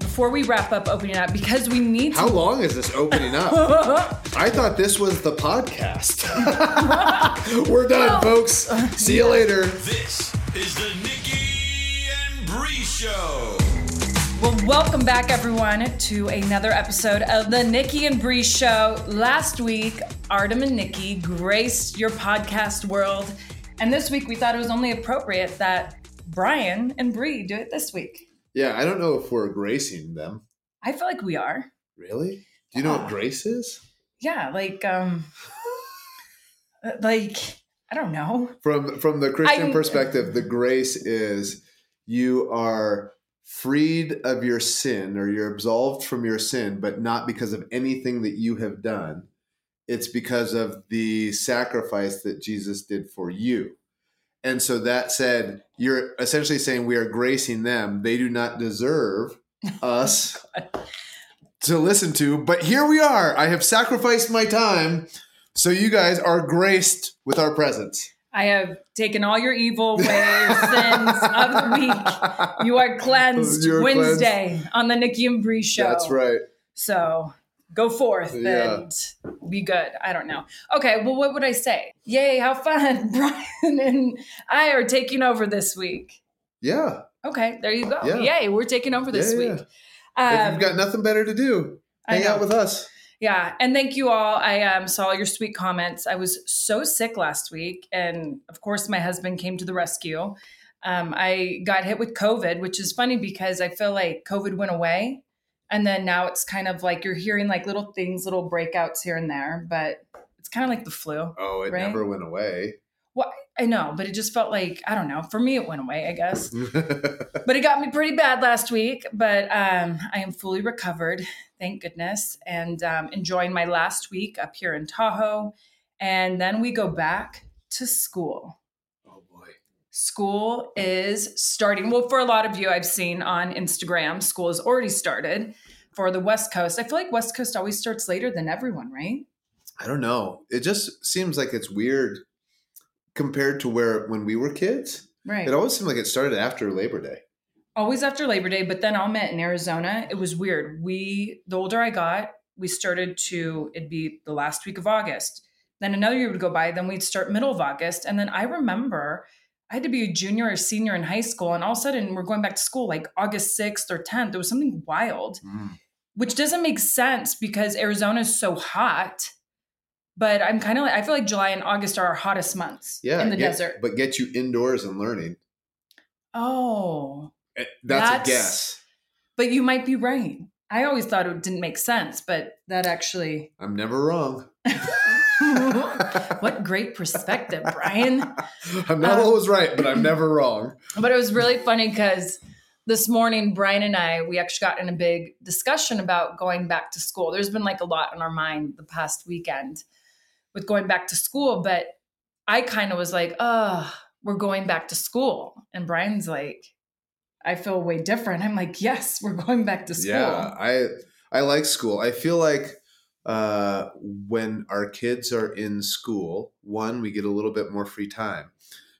Before we wrap up opening up, because we need to. How long is this opening up? I thought this was the podcast. We're done, folks. Uh, See you later. This is the Nikki and Brie Show. Well, welcome back, everyone, to another episode of the Nikki and Brie Show. Last week, Artem and Nikki graced your podcast world. And this week, we thought it was only appropriate that Bryan and Brie do it this week. Yeah, I don't know if we're gracing them. I feel like we are. Really? Do you know what grace is? Yeah, like, um, like, I don't know. From from the Christian I'm- perspective, the grace is you are freed of your sin or you're absolved from your sin, but not because of anything that you have done. It's because of the sacrifice that Jesus did for you. And so that said, you're essentially saying we are gracing them. They do not deserve us to listen to, but here we are. I have sacrificed my time. So you guys are graced with our presence. I have taken all your evil ways, sins of the week. You are cleansed You're Wednesday on the Nikki and Brie show. That's right. So go forth Yeah. and be good. I don't know. Okay, well, what would I say? Yay, how fun. Bryan and I are taking over this week. Yeah. Okay, there you go. Yeah. Yay, we're taking over this Yeah, yeah. week. if Um, you've got nothing better to do, hang out with us. Yeah, and thank you all. I um, saw all your sweet comments. I was so sick last week, and of course, my husband came to the rescue. Um, I got hit with COVID, which is funny because I feel like COVID went away, and then now it's kind of like you're hearing like little things, little breakouts here and there. But It's kind of like the flu. Oh, it Right? never went away. Well, I know, but it just felt like I don't know. For me, it went away, I guess. But it got me pretty bad last week. But um, I am fully recovered, thank goodness, and um, enjoying my last week up here in Tahoe. And then we go back to school. School is starting. Well, for a lot of you, I've seen on Instagram, school has already started. For the West Coast, I feel like West Coast always starts later than everyone, right? I don't know. It just seems like it's weird compared to where when we were kids. Right. It always seemed like it started after Labor Day. always after Labor Day, but then I'll admit in Arizona, it was weird. We, the older I got, we started to, it'd be the last week of August. Then another year would go by, then we'd start middle of August. And then I remember I had to be a junior or senior in high school, and all of a sudden we're going back to school like August 6th or 10th. It was something wild, which doesn't make sense because Arizona is so hot. But I'm kind of like, I feel like July and August are our hottest months Yeah. in the get- desert. But get you indoors and learning. Oh. Eh, That's, That's- a guess. But you might be right. I always thought it didn't make sense, but that actually. I'm never wrong. what great perspective, Bryan. I'm not Um, always right, but I'm never wrong. But it was really funny because this morning, Bryan and I, we actually got in a big discussion about going back to school. There's been like a lot on our mind the past weekend with going back to school, but I kind of was like, oh, we're going back to school. And Bryan's like, I feel way different. I'm like, yes, we're going back to school. Yeah, I I like school. I feel like uh, when our kids are in school, one, we get a little bit more free time,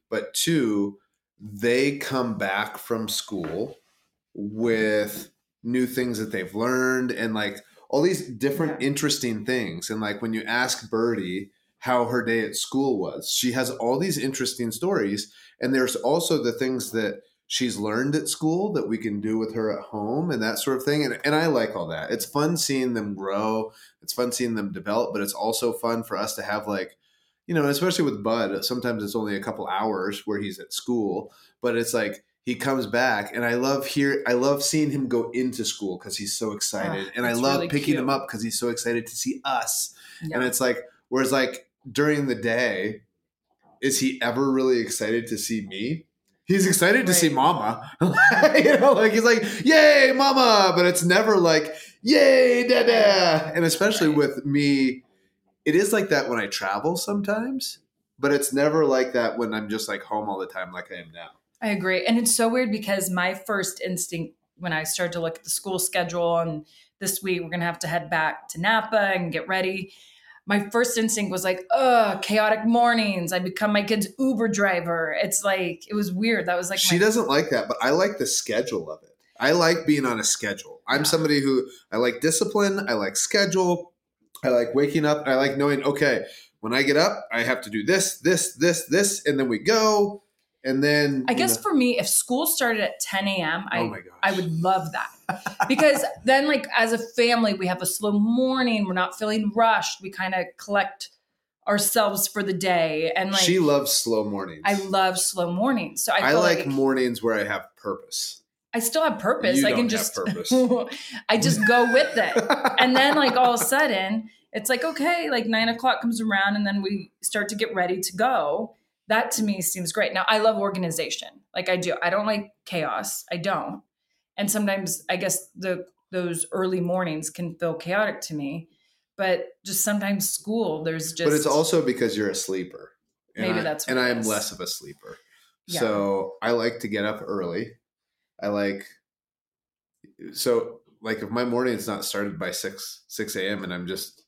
but two, they come back from school with new things that they've learned and like all these different interesting things. And like when you ask Birdie how her day at school was, she has all these interesting stories. And there's also the things that she's learned at school that we can do with her at home and that sort of thing. And, and I like all that. It's fun seeing them grow. It's fun seeing them develop, but it's also fun for us to have like, you know, especially with Bud, sometimes it's only a couple hours where he's at school, but it's like he comes back and I love here I love seeing him go into school because he's so excited. Ah, and I love really picking him up because he's so excited to see us. Yeah. And it's like, whereas like during the day, is he ever really excited to see me? He's excited to see mama. you know, like he's like, yay, mama. But it's never like, yay, dada. And especially Right. with me, it is like that when I travel sometimes, but it's never like that when I'm just like home all the time like I am now. I agree. And it's so weird because my first instinct when I started to look at the school schedule and this week we're going to have to head back to Napa and get ready. My first instinct was like, ugh, chaotic mornings. I become my kid's Uber driver. It's like, it was weird. That was like, she my, doesn't like that, but I like the schedule of it. I like being on a schedule. I'm Yeah. somebody who I like discipline. I like schedule. I like waking up. I like knowing, okay, when I get up, I have to do this, this, this, this, and then we go. And then I guess know- for me, if school started at 10 a.m., I, oh my gosh. I would love that because then, like, as a family, we have a slow morning. We're not feeling rushed. We kind of collect ourselves for the day. And like, she loves slow mornings. I love slow mornings. So I, I, like, like, mornings where I have purpose. I still have purpose. You I don't can just purpose. I just go with it. And then like all of a sudden, it's like, okay, like nine o'clock comes around and then we start to get ready to go. That to me seems great. Now I love organization. Like I do. I don't like chaos. I don't. And sometimes I guess the those early mornings can feel chaotic to me. But just sometimes school, there's just but it's also because you're a sleeper. And Maybe I- that's what and I am less of a sleeper. Yeah. So I like to get up early. I like so like if my morning is not started by six six a.m. and I'm just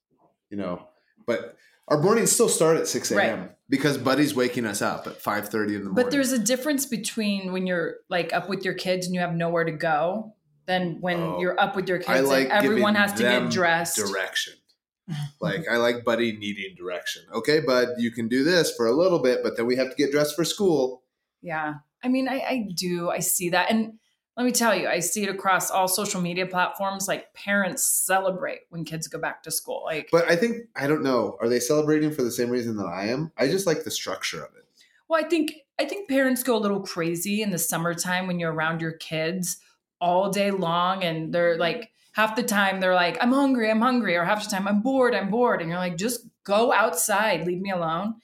you know, but our mornings still start at six a.m. Right. because Buddy's waking us up at five thirty in the morning. But there's a difference between when you're like up with your kids and you have nowhere to go than when Oh. you're up with your kids like and everyone has to get dressed. direction. like I like Buddy needing direction. Okay, Bud, you can do this for a little bit, but then we have to get dressed for school. Yeah. I mean, I, I do. I see that. And let me tell you, I see it across all social media platforms. Like parents celebrate when kids go back to school. Like, But I think I don't know. Are they celebrating for the same reason that I am? I just like the structure of it. well, I think I think parents go a little crazy in the summertime when you're around your kids all day long and they're mm-hmm. like half the time they're like, I'm hungry, I'm hungry, or half the time I'm bored, I'm bored. And you're like, just go outside, leave me alone.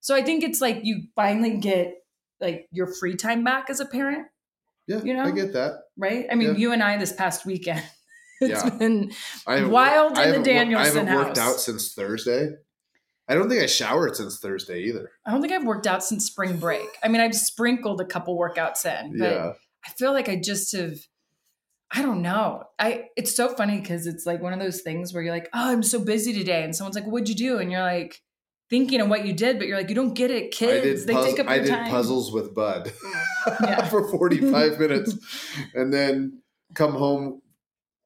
So I think it's like you finally get like your free time back as a parent, Yeah, You know? I get that. right? I mean, Yeah. you and I this past weekend, it's Yeah. been Wild in the haven't wor- I haven't worked house. out since Thursday. I don't think I showered since Thursday either. I don't think I've worked out since spring break. I mean, I've sprinkled a couple workouts in, but yeah. I feel like I just have I don't know. I it's so funny because it's like one of those things where you're like, oh, I'm so busy today. And someone's like, what'd you do? And you're like thinking of what you did, but you're like, you don't get it, kids. they puzz- take up I your did time. puzzles with Bud for 45 minutes and then come home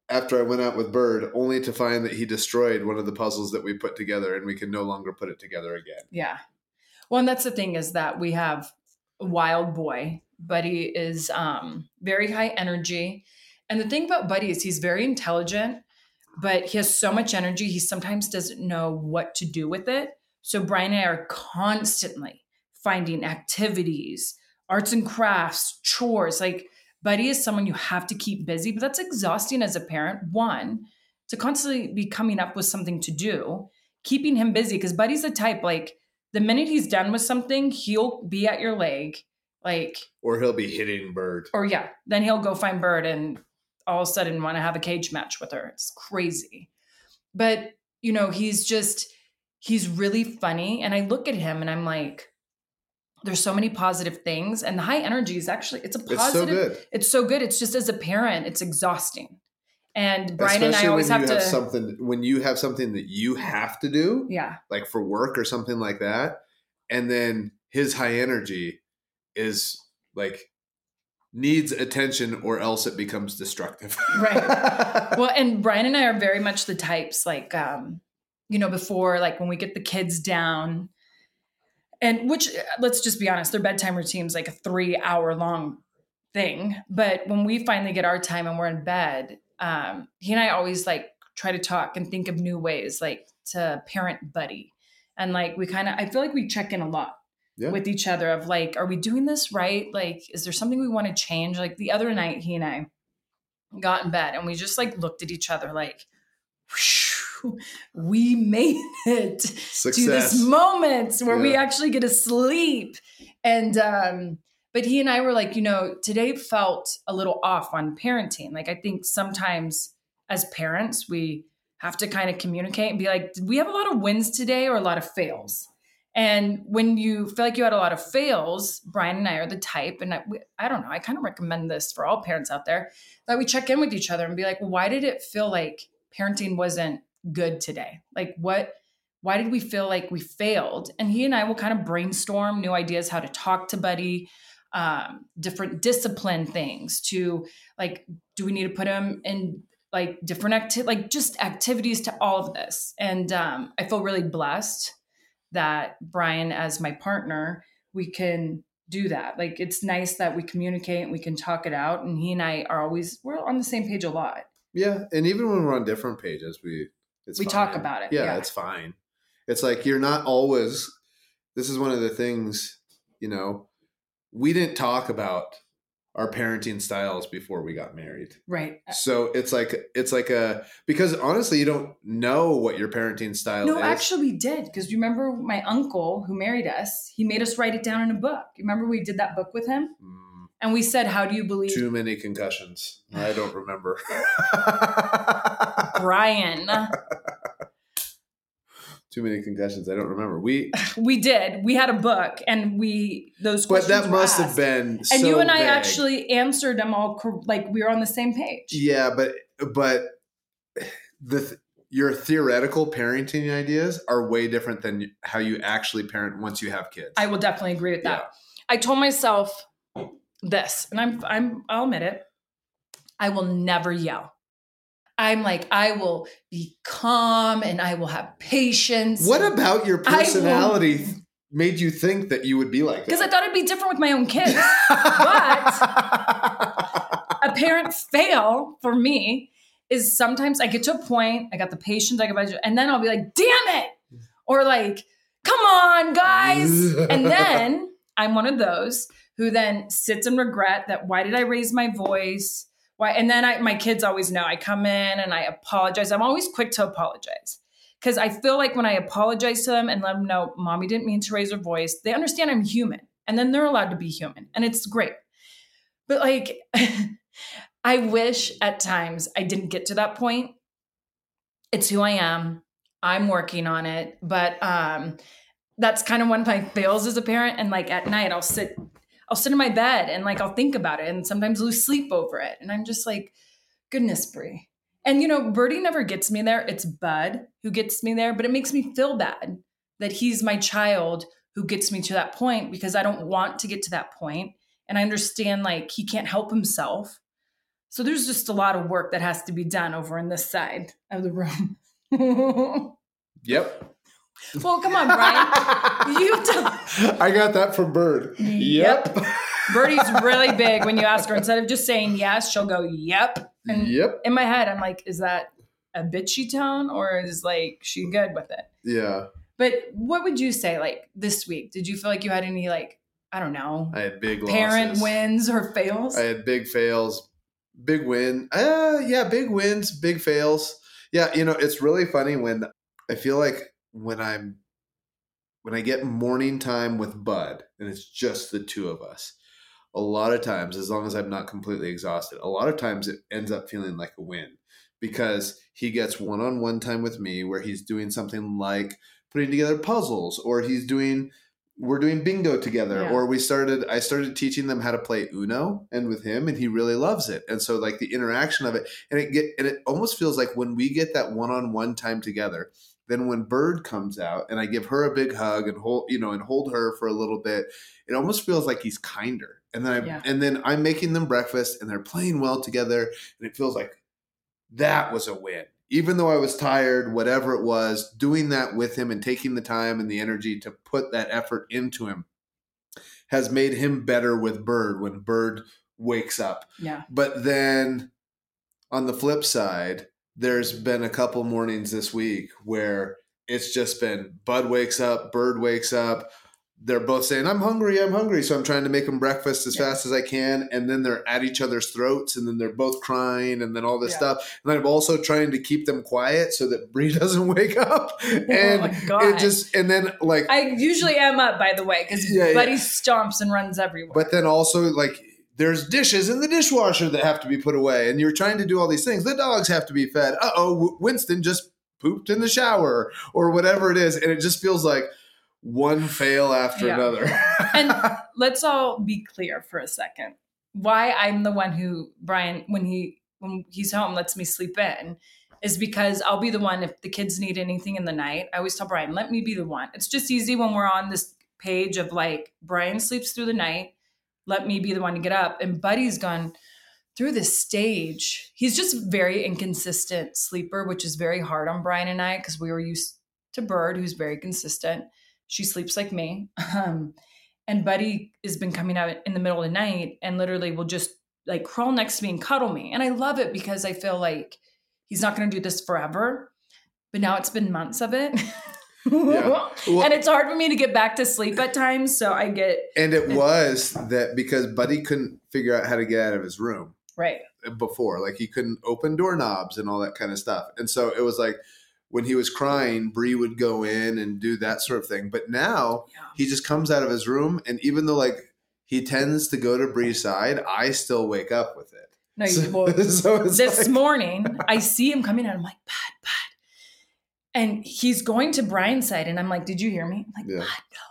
after I went out with Bird only to find that he destroyed one of the puzzles that we put together and we can no longer put it together again. Yeah. Well, and that's the thing is that we have a wild boy. Buddy is um, very high energy. And the thing about Buddy is he's very intelligent, but he has so much energy, he sometimes doesn't know what to do with it. So Bryan and I are constantly finding activities, arts and crafts, chores. Like Buddy is someone you have to keep busy, but that's exhausting as a parent. One, to constantly be coming up with something to do, keeping him busy, because Buddy's the type like the minute he's done with something, he'll be at your leg, like, Or he'll be hitting Bird. or yeah, then he'll go find Bird and all of a sudden want to have a cage match with her. It's crazy. But, you know, he's just, he's really funny. And I look at him and I'm like, there's so many positive things. And the high energy is actually, it's a It's so positive. good. It's so good. It's just as a parent, it's exhausting. And Bryan Especially and I always have you to, have something when you have something that you have to do, yeah, like for work or something like that, and then his high energy is like needs attention or else it becomes destructive. Right. well, and Bryan and I are very much the types like, um, you know, before like when we get the kids down, and which uh, let's just be honest, their bedtime routine is like a three hour long thing. But when we finally get our time and we're in bed, um, he and I always like try to talk and think of new ways like to parent buddy. And like we kind of, I feel like we check in a lot Yeah. with each other of like, are we doing this right? Like, is there something we want to change? Like the other night, he and I got in bed and we just like looked at each other like, "Whew, we made it Success. to this moment where we actually get to sleep. And um, but he and I were like, you know, today felt a little off on parenting. Like I think sometimes as parents, we have to kind of communicate and be like, did we have a lot of wins today or a lot of fails? And when you feel like you had a lot of fails, Bryan and I are the type, and I, we- I don't know, I kind of recommend this for all parents out there that we check in with each other and be like, why did it feel like parenting wasn't good today? Like, what, why did we feel like we failed? And he and I will kind of brainstorm new ideas how to talk to Buddy, um, different discipline things to like, do we need to put him in like different acti- like just activities to all of this? And um, I feel really blessed that Bryan, as my partner, we can do that. Like it's nice that we communicate and we can talk it out. And he and I are always we're on the same page a lot. Yeah, and even when we're on different pages, we it's We fine. talk about it, Yeah, yeah. it's fine. It's like you're not always. This is one of the things, you know, we didn't talk about our parenting styles before we got married. Right. So it's like it's like a because honestly, you don't know what your parenting style No, is. actually we did. Because remember my uncle who married us, he made us write it down in a book. Remember we did that book with him? Mm, And we said, How do you believe too many concussions. I don't remember. Bryan? too many concussions. I don't remember. We, we did. We had a book and we those questions. but questions that were must have asked. been. and so you and I vague. actually answered them all cor- like we were on the same page. Yeah, but but the th- your theoretical parenting ideas are way different than how you actually parent once you have kids. I will definitely agree with that. I told myself this, and I'm I'm I'll admit it. I will never yell. I'm like I will be calm and I will have patience. What about your I will- personality made you think that you would be like Because I thought it'd be different with my own kids. But a parent fail for me is sometimes I get to a point, I got the patience, I got budget, and then I'll be like, damn it. Or like, come on, guys. and then I'm one of those who then sits in regret that why did I raise my voice? Why and then I my kids always know I come in and I apologize. I'm always quick to apologize. because I feel like when I apologize to them and let them know mommy didn't mean to raise her voice, they understand I'm human and then they're allowed to be human and it's great. But like, I wish at times I didn't get to that point. It's who I am. I'm working on it. But um, that's kind of one of my fails as a parent. And like at night, I'll sit, I'll sit in my bed and like I'll think about it and sometimes lose sleep over it. And I'm just like, goodness, Brie. And you know, Birdie never gets me there. It's Bud who gets me there, but it makes me feel bad that he's my child who gets me to that point because I don't want to get to that point. And I understand like he can't help himself. So there's just a lot of work that has to be done over in this side of the room. well, come on, Bryan. You tell. I got that from Bird. Yep. Birdie's really big when you ask her. Instead of just saying yes, she'll go, yep. And Yep. in my head, I'm like, is that a bitchy tone or is like she good with it? Yeah. But what would you say like this week? Did you feel like you had any like, I don't know, I had big parent losses. wins or fails? I had big fails, big win. Uh yeah, big wins, big fails. Yeah, you know, it's really funny when I feel like when I'm when I get morning time with Bud and it's just the two of us. A lot of times, as long as I'm not completely exhausted, a lot of times it ends up feeling like a win because he gets one-on-one time with me where he's doing something like putting together puzzles or he's doing we're doing bingo together Yeah. or we started i started teaching them how to play uno and with him and he really loves it and so like the interaction of it and it get and it almost feels like when we get that one-on-one time together then when bird comes out and i give her a big hug and hold you know and hold her for a little bit it almost feels like he's kinder and then I, Yeah. and then i'm making them breakfast and they're playing well together and it feels like that was a win. Even though I was tired, whatever it was, doing that with him and taking the time and the energy to put that effort into him has made him better with Bird when Bird wakes up. yeah. But then on the flip side, there's been a couple mornings this week where it's just been Bud wakes up, Bird wakes up. They're both saying, I'm hungry, I'm hungry. So I'm trying to make them breakfast as Yeah. fast as I can. And then they're at each other's throats and then they're both crying and then all this Yeah. stuff. And I'm also trying to keep them quiet so that Brie doesn't wake up. Oh and oh it just, and then like, I usually am up, by the way, because Yeah, yeah. Buddy stomps and runs everywhere. But then also like there's dishes in the dishwasher that have to be put away, and you're trying to do all these things. The dogs have to be fed. Uh oh, Winston just pooped in the shower or whatever it is, and it just feels like one fail after Yeah. another. and let's all be clear for a second. Why I'm the one who Bryan, when he when he's home, lets me sleep in, is because I'll be the one if the kids need anything in the night. I always tell Bryan, let me be the one. It's just easy when we're on this page of like Bryan sleeps through the night. Let me be the one to get up. And Buddy's gone through this stage. He's just very inconsistent sleeper, which is very hard on Bryan and I because we were used to Bird, who's very consistent. She sleeps like me. Um, and Buddy has been coming out in the middle of the night and literally will just like crawl next to me and cuddle me. And I love it because I feel like he's not going to do this forever. But now it's been months of it. Yeah. Well- and it's hard for me to get back to sleep at times. So I get, and it was that because Buddy couldn't figure out how to get out of his room right. before, like he couldn't open doorknobs and all that kind of stuff, and so it was like. When he was crying, Brie would go in and do that sort of thing. But now Yeah. he just comes out of his room and even though like he tends to go to Brie's side, I still wake up with it. No, you So, well, so this like- morning I see him coming out. I'm like, Bud, Bud. And he's going to Bryan's side. And I'm like, Did you hear me? I'm like, Yeah. Bud, no.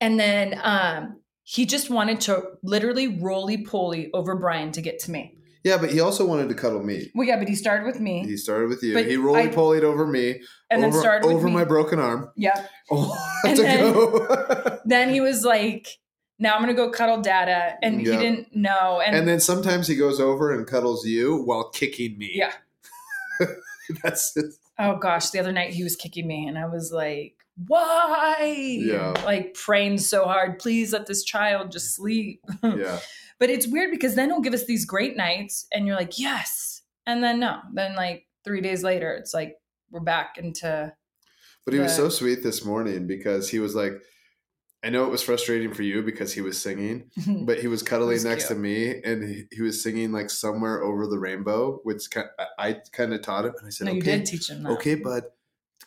And then um, he just wanted to literally roly poly over Bryan to get to me. yeah, but he also wanted to cuddle me. Well, yeah, but he started with me He started with you. But he roly polied over me, and over, then started over me. my broken arm. yeah. Oh, And to then- go. Then he was like, Now I'm going to go cuddle Dada. And Yeah. he didn't know. And, and then sometimes he goes over and cuddles you while kicking me. yeah. That's it. Oh gosh, the other night he was kicking me and I was like, why? Yeah. Like praying so hard, please let this child just sleep. Yeah. But it's weird because then he'll give us these great nights and you're like, yes. And then no. Then like three days later, it's like we're back into But he was so sweet this morning because he was like, I know it was frustrating for you because he was singing, but he was cuddling was next cute. to me and he, he was singing like somewhere over the rainbow, which ki- I, I kind of taught him. And I said, No, okay, you did teach him that. okay, bud,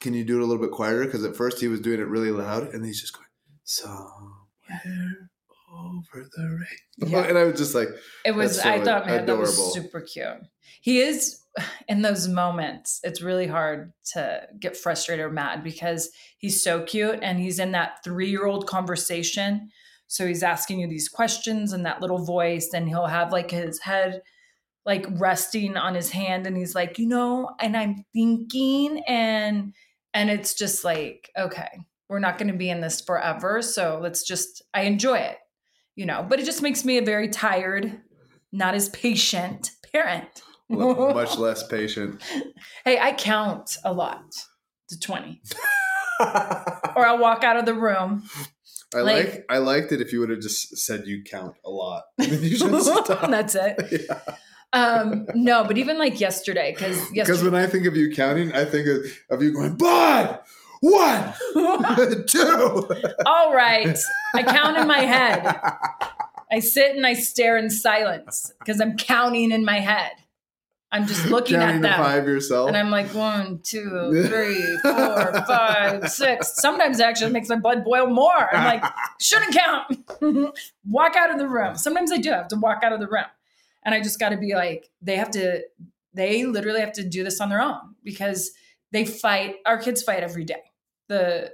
can you do it a little bit quieter? Because at first he was doing it really loud, and he's just going somewhere over the rainbow, Yeah. and I was just like, It was. So I thought man, that was super cute. He is in those moments. It's really hard to get frustrated or mad because he's so cute and he's in that three-year-old conversation. So he's asking you these questions and that little voice, and he'll have like his head like resting on his hand, and he's like, you know, and I'm thinking, and and it's just like, okay, we're not going to be in this forever, so let's just. I enjoy it, you know, but it just makes me a very tired, not as patient parent. Much less patient. Hey, I count a lot to 20. Or I'll walk out of the room. I Like- like, I liked it if you would have just said you count a lot. You should stop. That's it. Yeah. Um, no, but even like yesterday, because Because when I think of you counting, I think of, of you going, Bud, one, two. all right, I count in my head. I sit and I stare in silence because I'm counting in my head. I'm just looking at them. five yourself. And I'm like, one, two, three, four, five, six. Sometimes it actually makes my blood boil more. I'm like, shouldn't count. walk out of the room. Sometimes I do have to walk out of the room. And I just got to be like, they have to, they literally have to do this on their own because they fight. Our kids fight every day. The,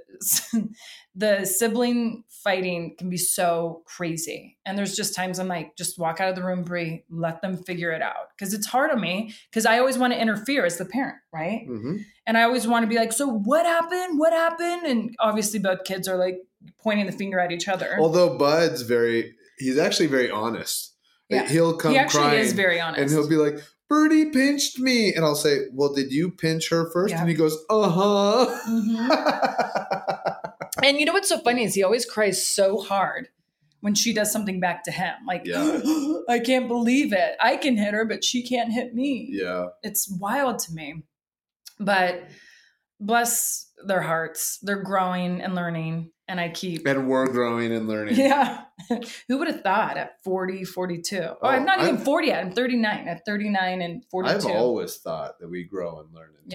the sibling fighting can be so crazy. And there's just times I'm like, just walk out of the room, Brie, let them figure it out. Cause it's hard on me because I always want to interfere as the parent, right? Mhm. And I always want to be like, so what happened? What happened? And obviously both kids are like pointing the finger at each other. Although Bud's very, he's actually very honest. Yeah. He'll come he actually crying is very honest. and he'll be like, Birdie pinched me. And I'll say, Well, did you pinch her first? Yeah. And he goes, Uh huh. Mhm. and you know what's so funny is he always cries so hard when she does something back to him. Like, Yeah. I can't believe it. I can hit her, but she can't hit me. yeah. It's wild to me. But bless their hearts. They're growing and learning. And I keep And we're growing and learning. Yeah. Who would have thought at 40, 42? Oh, I'm Oh, not even I've- 40 yet. I'm 39. At 39 and 42. I've always thought that we grow and learn. And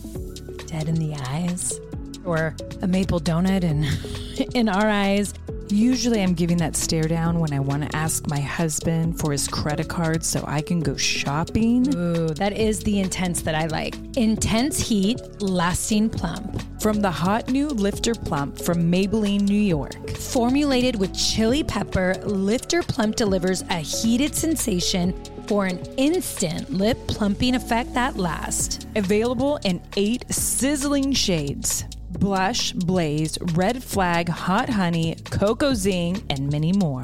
dead in the eyes, or a maple donut in, in our eyes. Usually, I'm giving that stare down when I want to ask my husband for his credit card so I can go shopping. Ooh, that is the intense that I like. Intense heat, lasting plump. From the hot new Lifter Plump from Maybelline, New York. Formulated with chili pepper, Lifter Plump delivers a heated sensation for an instant lip plumping effect that lasts. Available in eight sizzling shades blush, blaze, red flag, hot honey, cocoa zing, and many more.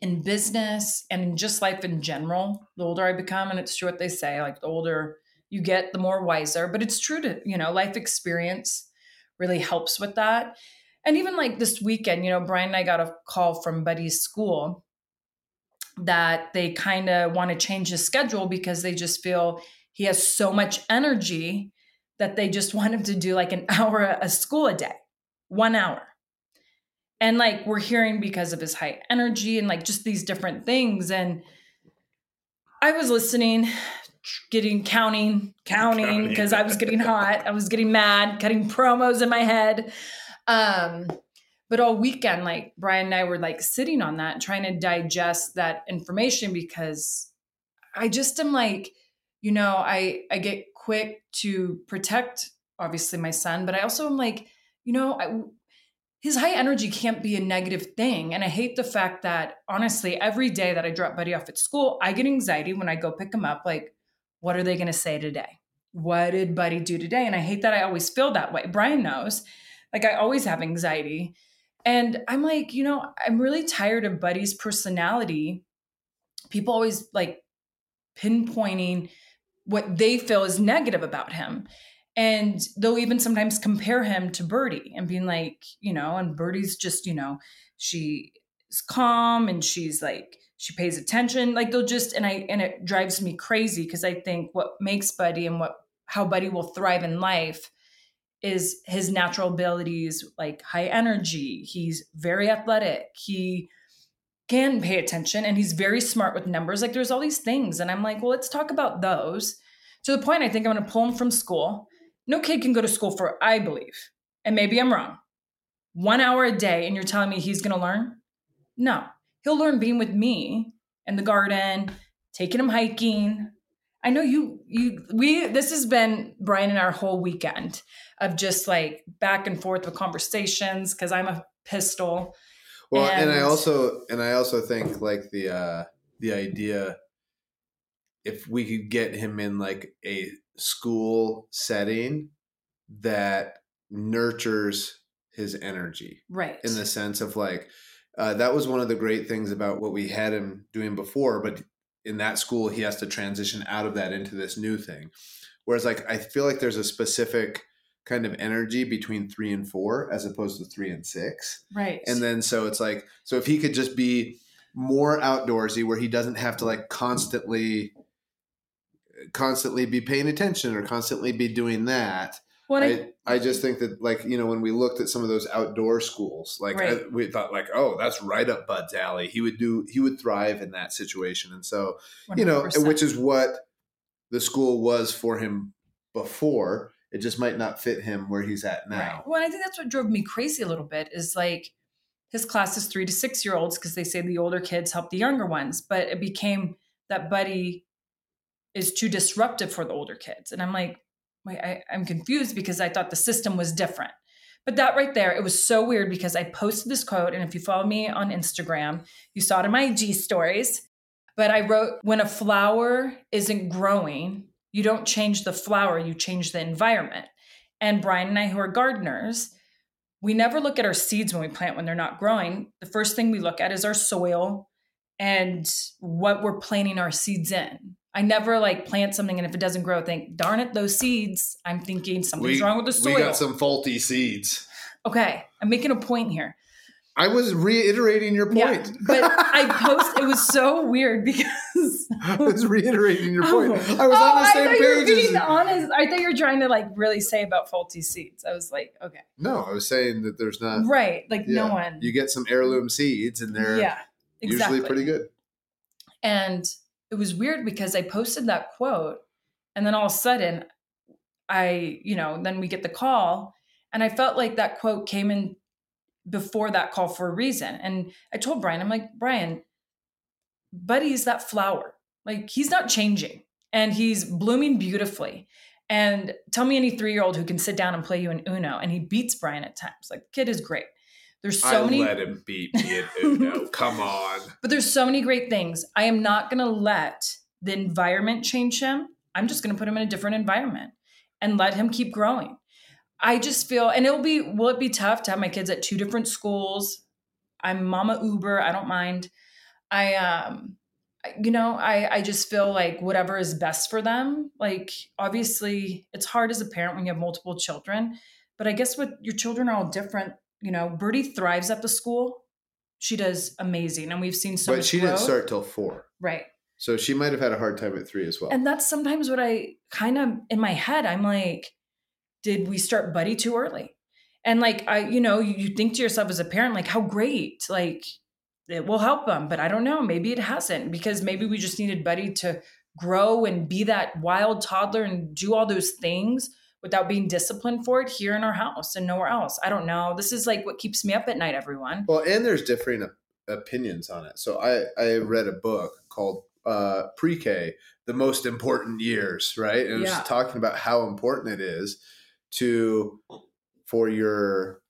in business and in just life in general, the older I become, and it's true what they say, like the older you get, the more wiser. But it's true to, you know, life experience really helps with that. And even like this weekend, you know, Bryan and I got a call from Buddy's school that they kind of want to change his schedule because they just feel he has so much energy that they just want him to do like an hour a school a day, one hour and like we're hearing because of his high energy and like just these different things. And i was listening getting counting counting because i was getting hot. I was getting mad cutting promos in my head. Um but all weekend like Bryan and i were like sitting on that trying to digest that information because i just am like you know i i get quick to protect obviously my son but i also am like you know I, his high energy can't be a negative thing. And I hate the fact that honestly, every day that I drop Buddy off at school, I get anxiety when I go pick him up. Like, what are they going to say today? What did Buddy do today? And I hate that I always feel that way. Bryan knows. Like, I always have anxiety. And I'm like, you know, I'm really tired of Buddy's personality. People always like pinpointing what they feel is negative about him. And they'll even sometimes compare him to Birdie and being like, you know, and Birdie's just, you know, she is calm and she's like, she pays attention. Like they'll just, and I, and it drives me crazy because I think what makes Buddy and what, how Buddy will thrive in life is his natural abilities, like high energy. He's very athletic. He, can pay attention and he's very smart with numbers. Like there's all these things. And I'm like, well, let's talk about those. To the point, I think I'm going to pull him from school no kid can go to school for, I believe, and maybe I'm wrong, one hour a day, and you're telling me he's going to learn? No, he'll learn being with me in the garden, taking him hiking. I know you, you, we, this has been Bryan and our whole weekend of just like back and forth with conversations because I'm a pistol. Well, and, and I also, and I also think like the, uh, the idea if we could get him in like a school setting that nurtures his energy. Right. In the sense of like, uh, that was one of the great things about what we had him doing before, but in that school, he has to transition out of that into this new thing. Whereas, like, I feel like there's a specific kind of energy between three and four as opposed to three and six. Right. And then, so it's like, so if he could just be more outdoorsy where he doesn't have to like constantly constantly be paying attention or constantly be doing that. What I, I, just think that like you know when we looked at some of those outdoor schools like right. I, we thought like oh that's right up Bud's alley he would do he would thrive in that situation and so 100%. you know which is what the school was for him before it just might not fit him where he's at now. Right. Well, I think that's what drove me crazy a little bit is like his class is three to six year olds because they say the older kids help the younger ones, but it became that Buddy is too disruptive for the older kids. And I'm like, wait, I, I'm confused because I thought the system was different. But that right there, it was so weird because I posted this quote. And if you follow me on Instagram, you saw it in my IG stories. But I wrote, when a flower isn't growing, you don't change the flower, you change the environment. And Bryan and I, who are gardeners, we never look at our seeds when we plant when they're not growing. The first thing we look at is our soil and what we're planting our seeds in. I never like plant something and if it doesn't grow, think, darn it, those seeds. I'm thinking something's wrong with the soil. We got some faulty seeds. okay, I'm making a point here. I was reiterating your point. Yeah, but I post. It was so weird because I was reiterating your point. Oh. I was Oh, on the oh, I same thought you were page as being honest. I thought you were trying to like really say about faulty seeds. I was like, okay, No, I was saying that there's not. right. Like no one. You get some heirloom seeds, and they're yeah, exactly. usually pretty good. And it was weird because I posted that quote, and then all of a sudden, I, you know, then we get the call, and I felt like that quote came in before that call for a reason. And I told Bryan, I'm like, Bryan, Buddy's that flower. Like he's not changing, and he's blooming beautifully. And tell me any three year old who can sit down and play you in Uno, and he beats Bryan at times. Like kid is great. There's so many Let him beat me Uno. Come on. but there's so many great things. I am not going to let the environment change him. I'm just going to put him in a different environment and let him keep growing. I just feel, and it'll be, will it be tough to have my kids at two different schools? I'm mama Uber. I don't mind. I, um, I- you know, I, I just feel like whatever is best for them. Like, obviously, it's hard as a parent when you have multiple children, but I guess what your children are all different. You know, Birdie thrives at the school. She does amazing, and we've seen so but she didn't start till four, right. so she might have had a hard time at three as well. And that's sometimes what I kind of in my head, I'm like, did we start Buddy too early? And like I, you know, you, you think to yourself as a parent, like, how great, like it will help them. But I don't know, maybe it hasn't because maybe we just needed Buddy to grow and be that wild toddler and do all those things without being disciplined for it here in our house and nowhere else. I don't know. This is like what keeps me up at night, everyone. Well, and there's differing op- opinions on it. So I I read a book called uh, Pre-K: The Most Important Years, right? And Yeah. it's talking about how important it is to for your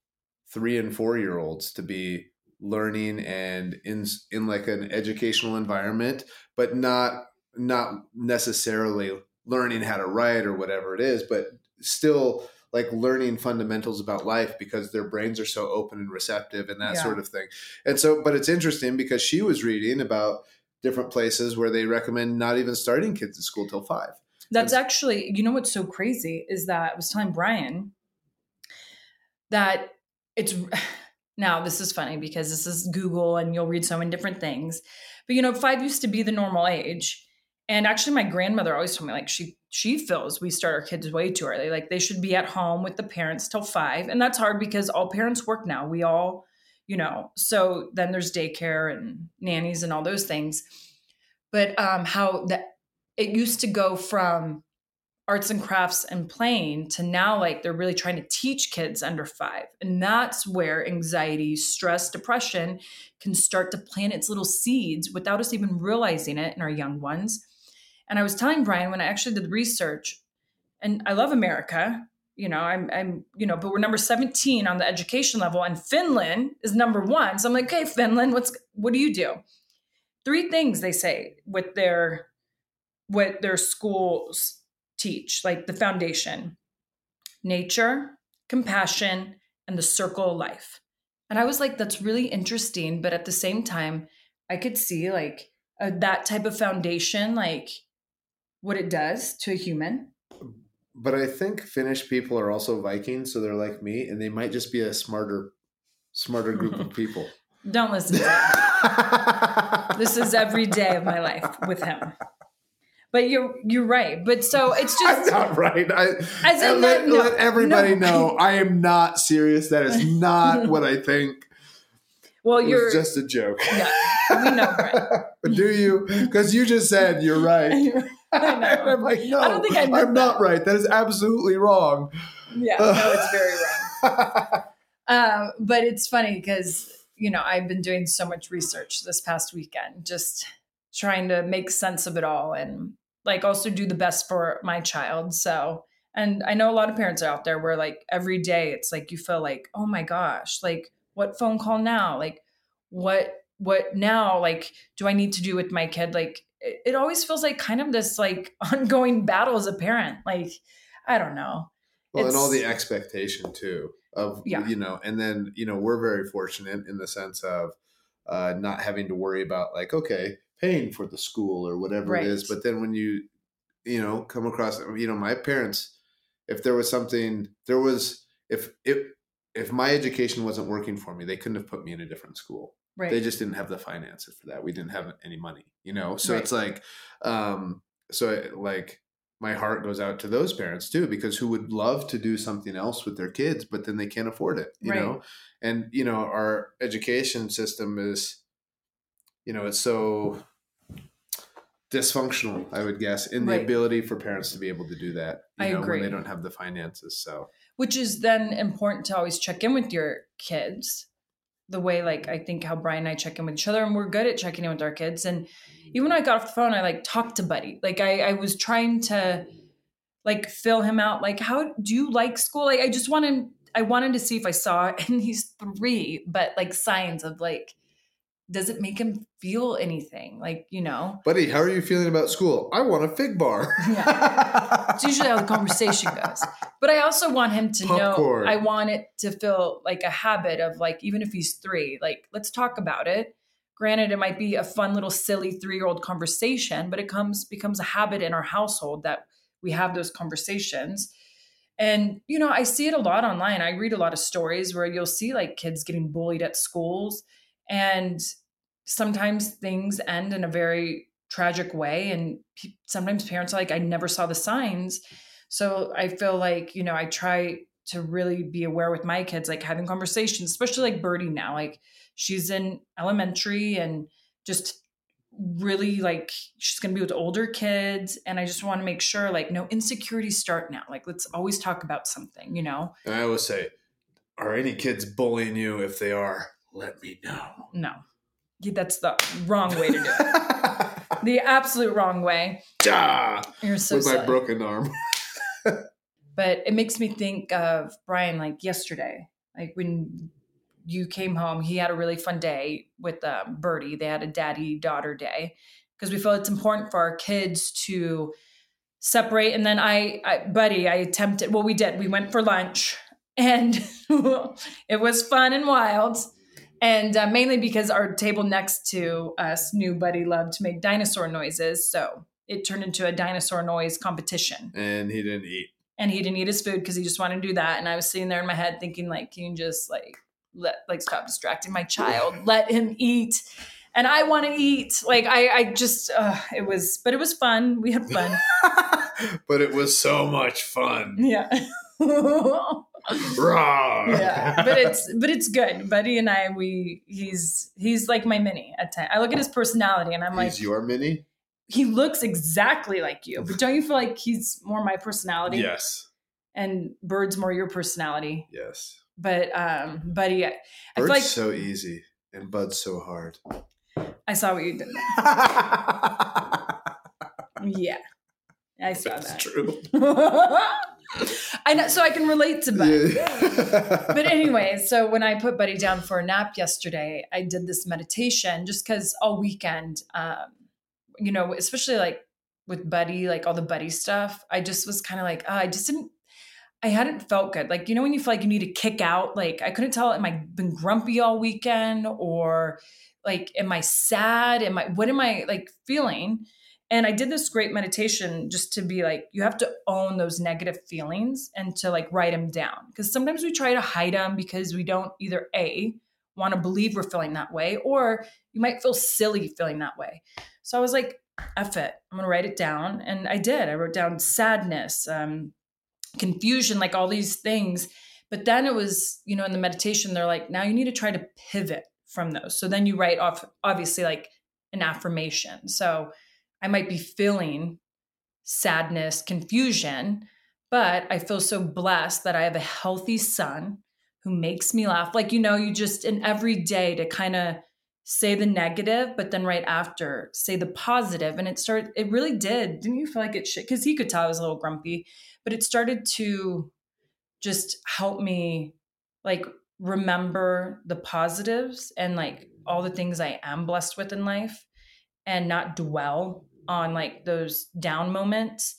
three and four year olds to be learning and in in like an educational environment, but not not necessarily learning how to write or whatever it is, but still like learning fundamentals about life because their brains are so open and receptive and that Yeah. sort of thing. And so, but it's interesting because she was reading about different places where they recommend not even starting kids at school till five. That's actually, you know what's so crazy is that I was telling Bryan that it's now this is funny because this is Google and you'll read so many different things. But you know, five used to be the normal age. And actually my grandmother always told me like she she feels we start our kids way too early. Like they should be at home with the parents till five. And that's hard because all parents work now. We all, you know, so then there's daycare and nannies and all those things. But um how that it used to go from arts and crafts and playing to now like they're really trying to teach kids under five and that's where anxiety stress depression can start to plant its little seeds without us even realizing it in our young ones and i was telling bryan when i actually did research and i love america you know i'm i'm you know but we're number 17 on the education level and finland is number one so i'm like okay finland what's what do you do three things they say with their what their schools teach, like the foundation nature, compassion, and the circle of life. And I was like, that's really interesting. But at the same time, I could see like uh, that type of foundation, like what it does to a human. But I think Finnish people are also Vikings, so they're like me, and they might just be a smarter, smarter group of people. Don't listen to him. This is every day of my life with him. But you're you're right. But so it's I'm just not right. I, As in let, that- no, let everybody no. know I am not serious. That is not what I think. well, It you're just a joke. yeah, we know, but do you? Because you just said you're right. I know. I'm like, no, I don't think I I'm not right. That is absolutely wrong. Yeah, no, it's very wrong. Um, but it's funny because you know I've been doing so much research this past weekend, just trying to make sense of it all, and like also do the best for my child. So, and I know a lot of parents are out there where like every day it's like you feel like, oh my gosh, like what phone call now? Like what what now? Like do I need to do with my kid? Like it, it always feels like kind of this like ongoing battle as a parent. Like I don't know. Well, and all the expectation too of Yeah. you know and then you know we're very fortunate in the sense of uh, not having to worry about like okay paying for the school or whatever it is but then when you you know come across you know my parents if there was something there was if if if my education wasn't working for me they couldn't have put me in a different school right. they just didn't have the finances for that we didn't have any money you know so Right. it's like um so it, like my heart goes out to those parents too because who would love to do something else with their kids but then they can't afford it you Right. know and you know our education system is you know it's so dysfunctional i would guess in the Right. ability for parents to be able to do that you I know agree. when they don't have the finances so which is then important to always check in with your kids the way like i think how bryan and i check in with each other and we're good at checking in with our kids. And mm-hmm. even when i got off the phone i like talked to buddy. Like i, I was trying to like fill him out like how do you like school? Like i just wanted i wanted to see if i saw and he's three but like signs of like does it make him feel anything like you know buddy how are you feeling about school i want a fig bar yeah. it's usually how the conversation goes. But I also want him to Popcorn. know I want it to feel like a habit of like even if he's 3, like let's talk about it. Granted it might be a fun little silly 3-year-old conversation, but it comes becomes a habit in our household that we have those conversations. And you know, I see it a lot online. I read a lot of stories where you'll see like kids getting bullied at schools and sometimes things end in a very tragic way and pe- sometimes parents are like i never saw the signs so i feel like you know i try to really be aware with my kids like having conversations especially like birdie now like she's in elementary and just really like she's going to be with older kids and i just want to make sure like no insecurities start now like let's always talk about something you know And I always say, are any kids bullying you? If they are, let me know. no that's the wrong way to do it the absolute wrong way Duh! you're so With my broken arm. but it makes me think of Bryan like yesterday, like when you came home, he had a really fun day with um, Birdie. They had a daddy daughter day because we feel it's important for our kids to separate. And then I, I, Buddy, I attempted. Well, we did. We went for lunch, and it was fun and wild. And uh, mainly because our table next to us knew Buddy loved to make dinosaur noises, so it turned into a dinosaur noise competition And he didn't eat. and he didn't eat his food because he just wanted to do that. And I was sitting there in my head thinking, like, can you just like let like stop distracting my child, let him eat. And I want to eat. Like I, I just, uh, it was, but it was fun. We had fun. but it was so much fun. yeah. Raw. yeah, but it's but it's good. Buddy and I, we he's he's like my mini at times. I look at his personality and I'm like, He's your mini? he looks exactly like you. But don't you feel like he's more my personality? Yes. And Bird's more your personality. Yes. But um, Buddy, I, I Bird's feel like so easy and Bud's so hard. I saw what you did. Yeah, I saw That's that. true. I know, so I can relate to Buddy. Yeah. But anyway, so when I put Buddy down for a nap yesterday, I did this meditation just because all weekend, um, you know, especially like with Buddy, like all the Buddy stuff, I just was kind of like, oh, I just didn't. I hadn't felt good. Like, you know, when you feel like you need to kick out, like I couldn't tell, am I been grumpy all weekend or like, am I sad? Am I, what am I like feeling? And I did this great meditation just to be like, you have to own those negative feelings and to like write them down. Because sometimes we try to hide them because we don't either A, want to believe we're feeling that way, or you might feel silly feeling that way. So I was like, F it. I'm going to write it down. And I did. I wrote down sadness, um, confusion, like all these things. But then it was, you know, in the meditation, they're like, now you need to try to pivot from those. So then you write off, obviously, like an affirmation. So I might be feeling sadness, confusion, but I feel so blessed that I have a healthy son who makes me laugh. Like, you know, you just in every day to kind of say the negative, but then right after say the positive. And it started, it really did. Didn't you feel like it shit? Because he could tell I was a little grumpy, but it started to just help me like remember the positives and like all the things I am blessed with in life and not dwell on like those down moments.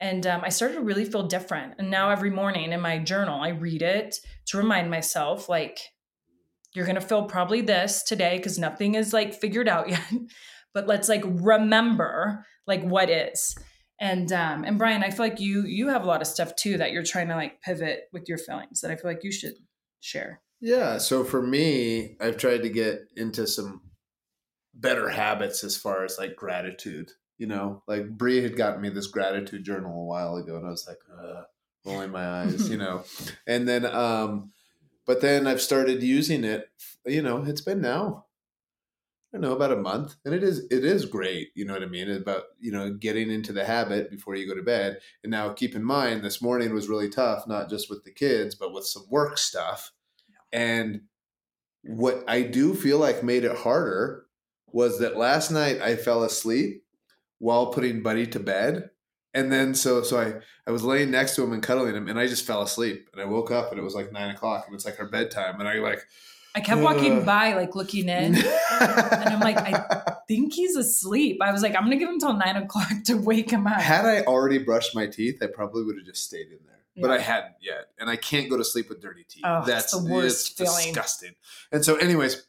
And um, I started to really feel different. And now every morning in my journal, I read it to remind myself, like, you're going to feel probably this today because nothing is like figured out yet. but let's like remember like what is. And um and Bryan, I feel like you you have a lot of stuff too that you're trying to like pivot with your feelings that I feel like you should share. Yeah. So for me, I've tried to get into some better habits as far as like gratitude. You know, like Brie had gotten me this gratitude journal a while ago, and I was like, uh, rolling my eyes, you know. And then, um, but then I've started using it. You know, it's been now, I don't know, about a month, and it is it is great. You know what I mean? About you know getting into the habit before you go to bed. And now, keep in mind, this morning was really tough, not just with the kids, but with some work stuff. And what I do feel like made it harder was that last night I fell asleep while putting Buddy to bed. And then so so I, I was laying next to him and cuddling him and I just fell asleep. And I woke up and it was like nine o'clock and it's like our bedtime. And I like I kept walking Uh. by, like looking in, and I'm like, I think he's asleep. I was like, I'm gonna give him till nine o'clock to wake him up. had I already brushed my teeth, I probably would have just stayed in there. But I hadn't yet. And I can't go to sleep with dirty teeth. Oh, That's the worst feeling. disgusting. And so anyways,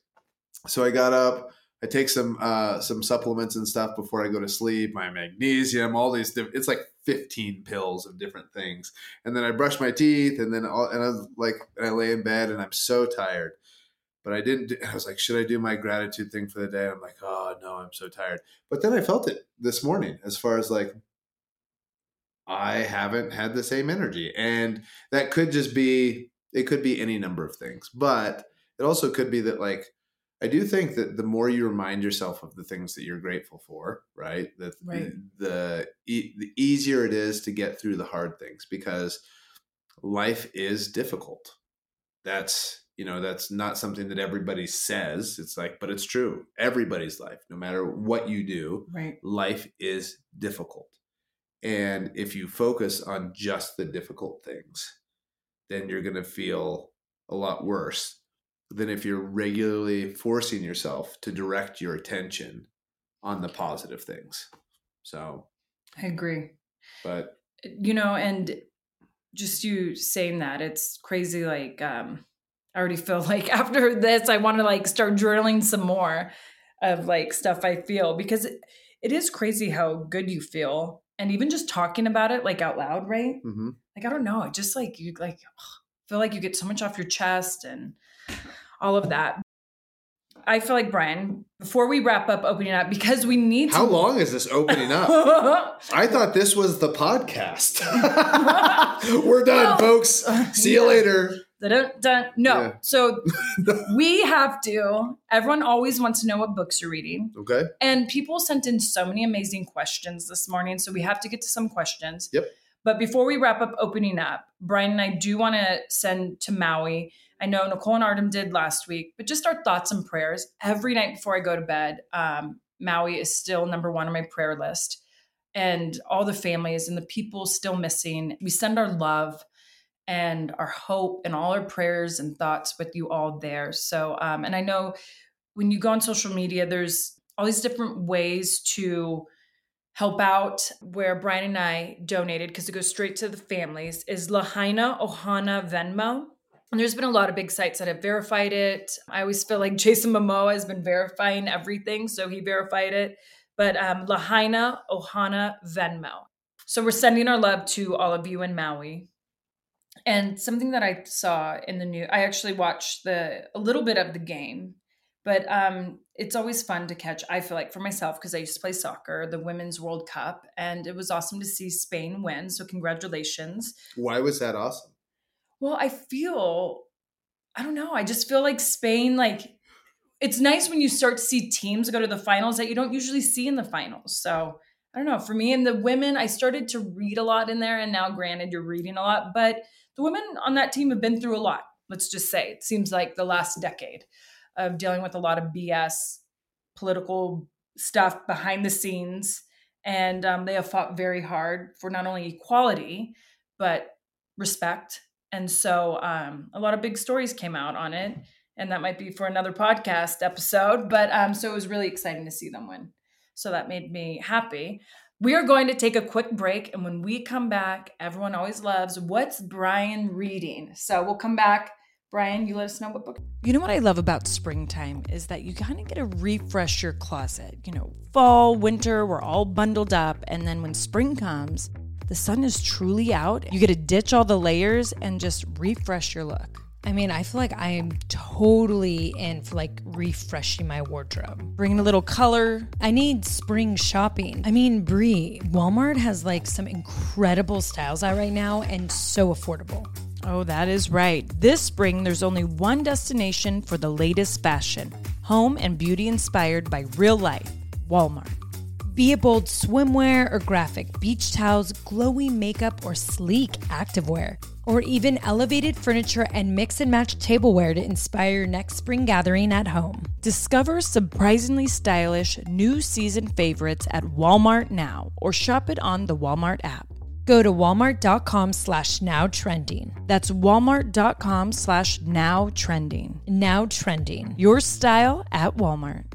so I got up, I take some uh some supplements and stuff before I go to sleep, my magnesium, all these different it's like 15 pills of different things. And then I brush my teeth and then all, and I like and I lay in bed and I'm so tired. But I didn't do, I was like, should I do my gratitude thing for the day? I'm like, oh no, I'm so tired. But then I felt it this morning as far as like I haven't had the same energy. And that could just be, it could be any number of things. But it also could be that, like, I do think that the more you remind yourself of the things that you're grateful for, right? That Right. the, the, e- the easier it is to get through the hard things because life is difficult. That's, you know, that's not something that everybody says. It's like, but it's true. Everybody's life, no matter what you do, Right. life is difficult. And if you focus on just the difficult things, then you're going to feel a lot worse than if you're regularly forcing yourself to direct your attention on the positive things. So, I agree. but you know and just you saying that it's crazy like um i already feel like after this i want to like start journaling some more of like stuff i feel because it, it is crazy how good you feel and even just talking about it like out loud right mhm. like i don't know it just like you like feel like you get so much off your chest and all of that i feel like bryan before we wrap up opening up because we need to how long is this opening up? I thought this was the podcast. We're done, Well, folks. See you yeah. later. Dun, dun. No. Yeah. So we have to, everyone always wants to know what books you're reading. Okay. And people sent in so many amazing questions this morning. So we have to get to some questions. Yep. But before we wrap up opening up, Bryan and I do want to send to Maui. I know Nicole and Artem did last week, but just our thoughts and prayers. Every night before I go to bed, um, Maui is still number one on my prayer list. And all the families and the people still missing. We send our love and our hope and all our prayers and thoughts with you all there. So, um, and I know when you go on social media, there's all these different ways to help out. Where Bryan and I donated, because it goes straight to the families, is Lahaina Ohana Venmo. And there's been a lot of big sites that have verified it. I always feel like Jason Momoa has been verifying everything, so he verified it. But um, Lahaina Ohana Venmo. So we're sending our love to all of you in Maui. And something that I saw in the news, I actually watched the a little bit of the game, but um, it's always fun to catch. I feel like for myself because I used to play soccer, the Women's World Cup, and it was awesome to see Spain win. So congratulations. Why was that awesome? Well, I feel, I don't know. I just feel like Spain, like it's nice when you start to see teams go to the finals that you don't usually see in the finals. So I don't know. For me and the women, I started to read a lot in there. And now, granted, you're reading a lot, but the women on that team have been through a lot. Let's just say it seems like the last decade of dealing with a lot of BS, political stuff behind the scenes. And um, they have fought very hard for not only equality, but respect. And so um, a lot of big stories came out on it. And that might be for another podcast episode. But um, so it was really exciting to see them win. So that made me happy. We are going to take a quick break. And when we come back, everyone always loves what's Bryan reading? So we'll come back. Bryan, you let us know what book. You know what I love about springtime is that you kind of get to refresh your closet. You know, fall, winter, we're all bundled up. And then when spring comes, the sun is truly out. You get to ditch all the layers and just refresh your look. I mean, I feel like I am totally in for like refreshing my wardrobe. Bringing a little color. I need spring shopping. I mean, Brie, Walmart has like some incredible styles out right now and so affordable. Oh, that is right. This spring, there's only one destination for the latest fashion home and beauty inspired by real life Walmart. Be it bold swimwear or graphic beach towels, glowy makeup or sleek activewear, or even elevated furniture and mix and match tableware to inspire your next spring gathering at home. Discover surprisingly stylish new season favorites at Walmart now or shop it on the Walmart app. Go to walmart.com slash now trending. That's walmart.com slash now trending. Now trending. Your style at Walmart.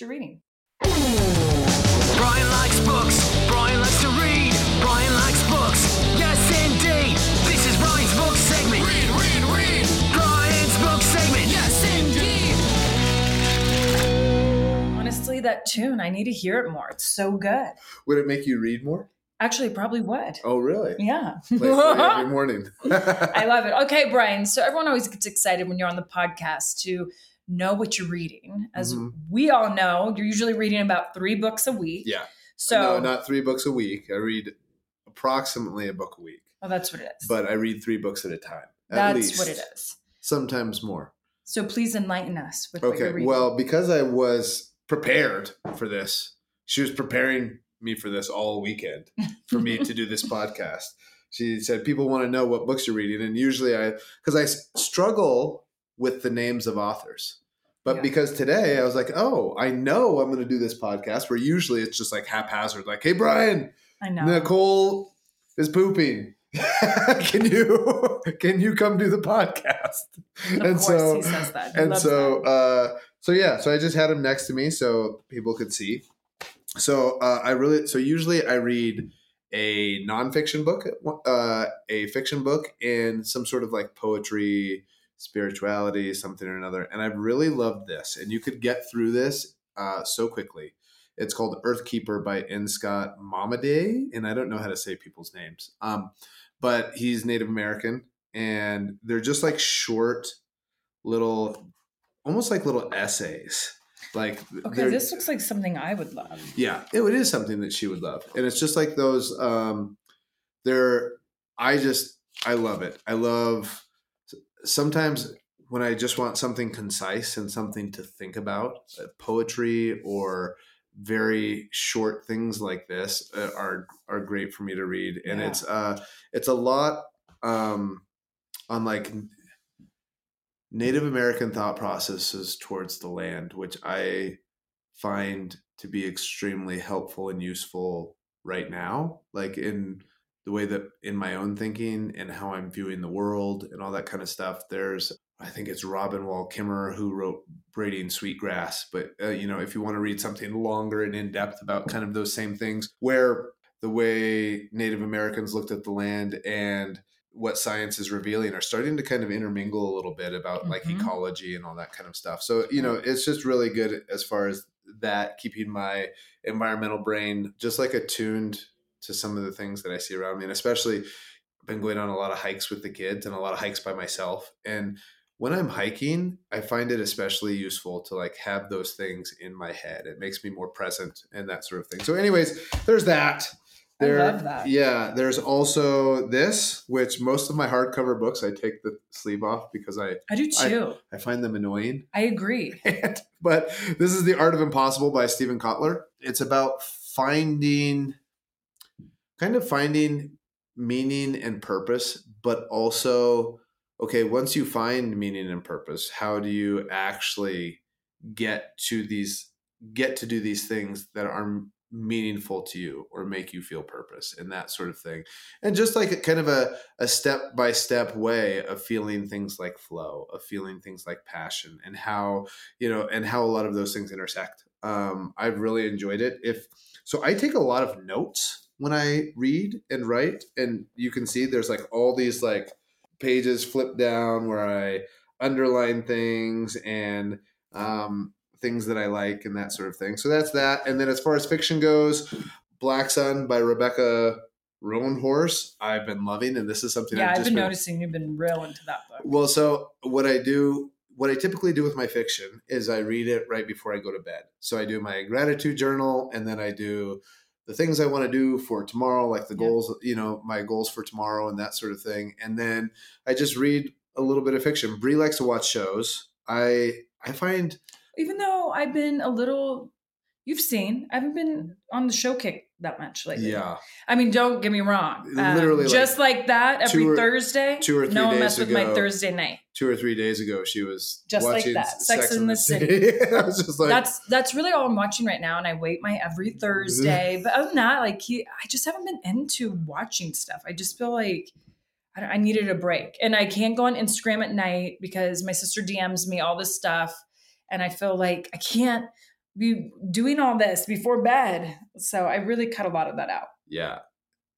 you're reading? Bryan likes books. Bryan likes to read. Bryan likes books. Yes, indeed. This is Bryan's book segment. Read, read, read. Bryan's book segment. Yes, indeed. Honestly, that tune, I need to hear it more. It's so good. Would it make you read more? Actually, probably would. Oh, really? Yeah. Play for every morning. I love it. Okay, Bryan. So everyone always gets excited when you're on the podcast to know what you're reading. As Mhm. we all know, you're usually reading about three books a week. Yeah. So no, not three books a week. I read approximately a book a week, oh, that's what it is. but I read three books at a time. At that's least. what it is. Sometimes more. So please enlighten us with what you're Okay. Well, because I was prepared for this, she was preparing me for this all weekend for me to do this podcast. She said, People want to know what books you're reading. And usually I, because I struggle with the names of authors. But Yeah. because today I was like, oh, I know I'm going to do this podcast where usually it's just like haphazard, like, hey, Bryan, I know. Nicole is pooping. can you can you come do the podcast? of course, he says that. He and so that. uh so yeah so i just had him next to me so people could see so uh i really so usually i read a nonfiction book uh a fiction book and some sort of like poetry spirituality something or another. And i've really loved this. And you could get through this uh so quickly. It's called earthkeeper by n. Scott momaday and i don't know how to say people's names. Um but he's native american and they're just like short little almost like little essays. Like okay, this looks like something I would love. yeah it, it is something that she would love. And it's just like those um they're i just i love it. I love sometimes when i just want something concise and something to think about uh, poetry or very short things like this uh, are are great for me to read and Yeah. it's uh it's a lot um on like Native American thought processes towards the land, which I find to be extremely helpful and useful right now, like in the way that in my own thinking and how I'm viewing the world and all that kind of stuff. There's, I think it's Robin Wall Kimmerer who wrote Braiding Sweetgrass, but uh, you know, if you want to read something longer and in depth about kind of those same things, where the way Native Americans looked at the land and what science is revealing are starting to kind of intermingle a little bit about like Mhm. ecology and all that kind of stuff. So, you know, it's just really good as far as that keeping my environmental brain just like attuned to some of the things that I see around me. And especially I've been going on a lot of hikes with the kids and a lot of hikes by myself. And when I'm hiking, I find it especially useful to like have those things in my head. It makes me more present and that sort of thing. So, anyways, there's that. I love that. Yeah, there's also this, which most of my hardcover books I take the sleeve off because I I do too. I find them annoying. I, agree. but this is The Art of Impossible by Steven Kotler. It's about finding kind of finding meaning and purpose, but also okay, once you find meaning and purpose, how do you actually get to these get to do these things that are meaningful to you or make you feel purpose and that sort of thing? And just like a, kind of a, a step by step way of feeling things like flow of feeling things like passion and how you know and how a lot of those things intersect. Um, i've really enjoyed it. If so i take a lot of notes when i read and write and you can see there's like all these like pages flipped down where i underline things and um, things that I like and that sort of thing. So that's that. And then as far as fiction goes, Black Sun by Rebecca Roanhorse, I've been loving, and this is something Yeah, I've I've just been been noticing you've been real into that book. well, so what I do, what I typically do with my fiction is I read it right before I go to bed. So I do my gratitude journal and then I do the things I want to do for tomorrow, like the Yeah. goals, you know, my goals for tomorrow and that sort of thing. And then I just read a little bit of fiction. Brie likes to watch shows. I I find Even though I've been a little, you've seen, I haven't been mm-hmm. on the show kick that much lately. yeah, I mean, don't get me wrong. Um, Literally, just like that every or- Thursday. two or three no one days mess with my ago. Thursday night. two or three days ago she was Just like that, Sex and the City. I was just like, that's that's really all I'm watching right now, and I wait my every Thursday. but other than that, like he, I just haven't been into watching stuff. I just feel like I, I needed a break, and I can't go on Instagram at night because my sister DMs me all this stuff, and I feel like I can't be doing all this before bed. So I really cut a lot of that out. yeah.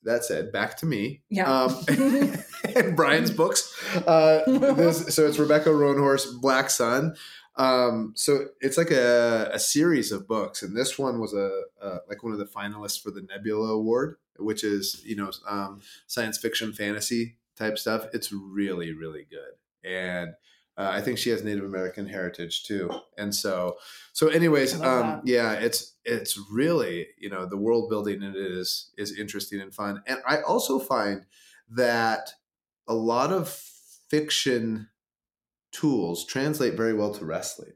That said, back to me. Yeah. Um, and Bryan's books. Uh, this, so it's Rebecca Roanhorse, Black Sun. Um, so it's like a, a series of books, and this one was a, a like one of the finalists for the Nebula Award, which is you know um, science fiction fantasy type stuff. It's really really good, and uh, I think she has Native American heritage too. And so so anyways, um, yeah, it's it's really you know the world building in it is is interesting and fun, and I also find that a lot of fiction tools translate very well to wrestling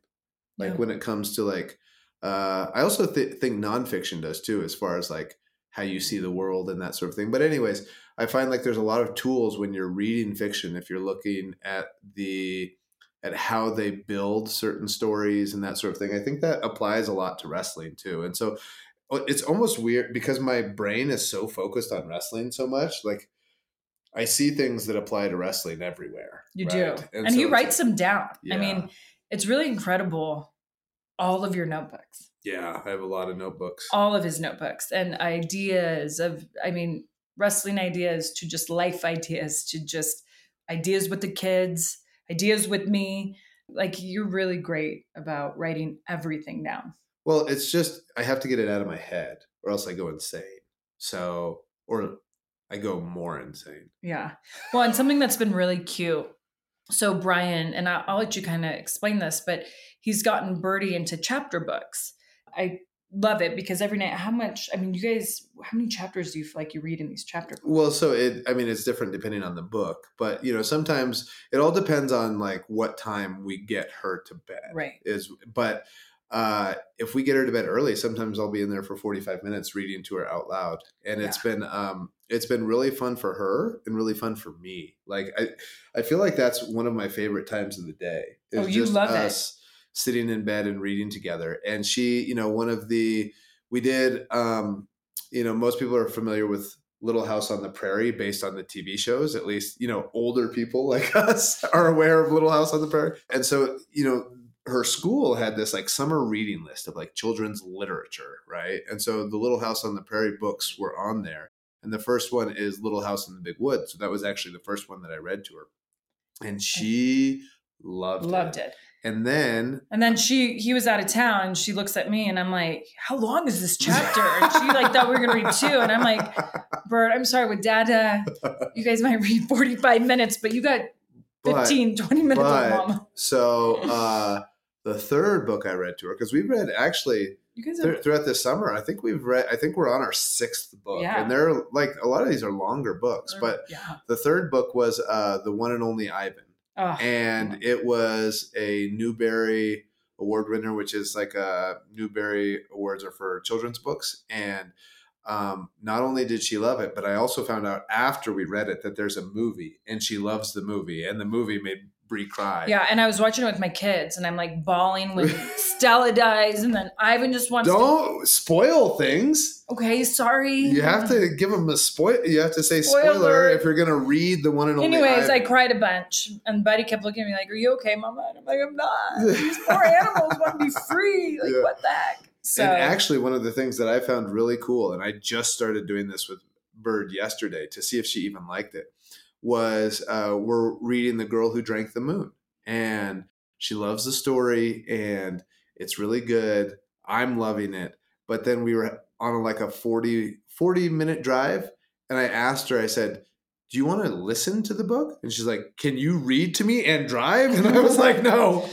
like Yeah. when it comes to like uh i also th- think nonfiction does too as far as like how you see the world and that sort of thing but anyways i find like there's a lot of tools when you're reading fiction if you're looking at the at how they build certain stories and that sort of thing i think that applies a lot to wrestling too and so it's almost weird because my brain is so focused on wrestling so much like I see things that apply to wrestling everywhere. You right? do. And, so he it's writes like- them down. Yeah. I mean, it's really incredible. All of your notebooks, Yeah, I have a lot of notebooks. all of his notebooks, and ideas of, I mean, wrestling ideas to just life ideas to just ideas with the kids, ideas with me. Like, you're really great about writing everything down. Well, it's just I have to get it out of my head, or else I go insane. So, or I go more insane. Yeah. Well, and something that's been really cute. So Bryan, and I'll, I'll let you kind of explain this, but he's gotten Birdie into chapter books. I love it because every night, how much? I mean, you guys, how many chapters do you feel like you read in these chapter books? Well, so it I mean it's different depending on the book, but you know sometimes it all depends on like what time we get her to bed. Right. Is but uh if we get her to bed early, sometimes I'll be in there for 45 minutes reading to her out loud. And it's been um it's been really fun for her and really fun for me. Like I I feel like that's one of my favorite times of the day. Oh, you love it. Sitting in bed and reading together. And she, you know, one of the we did um you know, most people are familiar with Little House on the Prairie based on the TV shows. At least, you know, older people like us are aware of Little House on the Prairie. And so, you know, her school had this like summer reading list of like children's literature, right? And so the Little House on the Prairie books were on there. And the first one is Little House in the Big Woods. So that was actually the first one that I read to her. And she loved, Loved it. it. And then And then she, he was out of town, and she looks at me, and I'm like, "How long is this chapter?" And she like thought we were gonna read two, and I'm like, "Bird, I'm sorry, with Dada, you guys might read 45 minutes, but you got But- 15, 20 minutes but of mom." so uh the third book I read to her because we read actually You guys Thr- throughout this summer, I think we've read. I think we're on our sixth book, Yeah. and they're like a lot of these are longer books. But yeah. the third book was uh, the one and only Ivan, Oh, and it was a Newbery Award winner, which is like a Newbery Awards are for children's books. And um, not only did she love it, but I also found out after we read it that there's a movie, and she loves the movie, and the movie made Brie cry. yeah, and I was watching it with my kids, and I'm like bawling when Stella dies, and then Ivan just wants. To Don't spoil things. okay, sorry. You have to give them a spoil. You have to say spoiler, Spoiler. if you're going to read the one and only. Anyways, I cried a bunch, and Buddy kept looking at me like, "Are you okay, Mama?" And I'm like, "I'm not. These poor animals want to be free. Like, Yeah. what the heck?" So and actually, one of the things that I found really cool, and I just started doing this with Bird yesterday to see if she even liked it, was uh, we're reading The Girl Who Drank the Moon. And she loves the story, and it's really good. I'm loving it. But then we were on like a 40, 40 minute drive, and I asked her, I said, do you want to listen to the book? And she's like, "Can you read to me and drive?" And I was like, "No."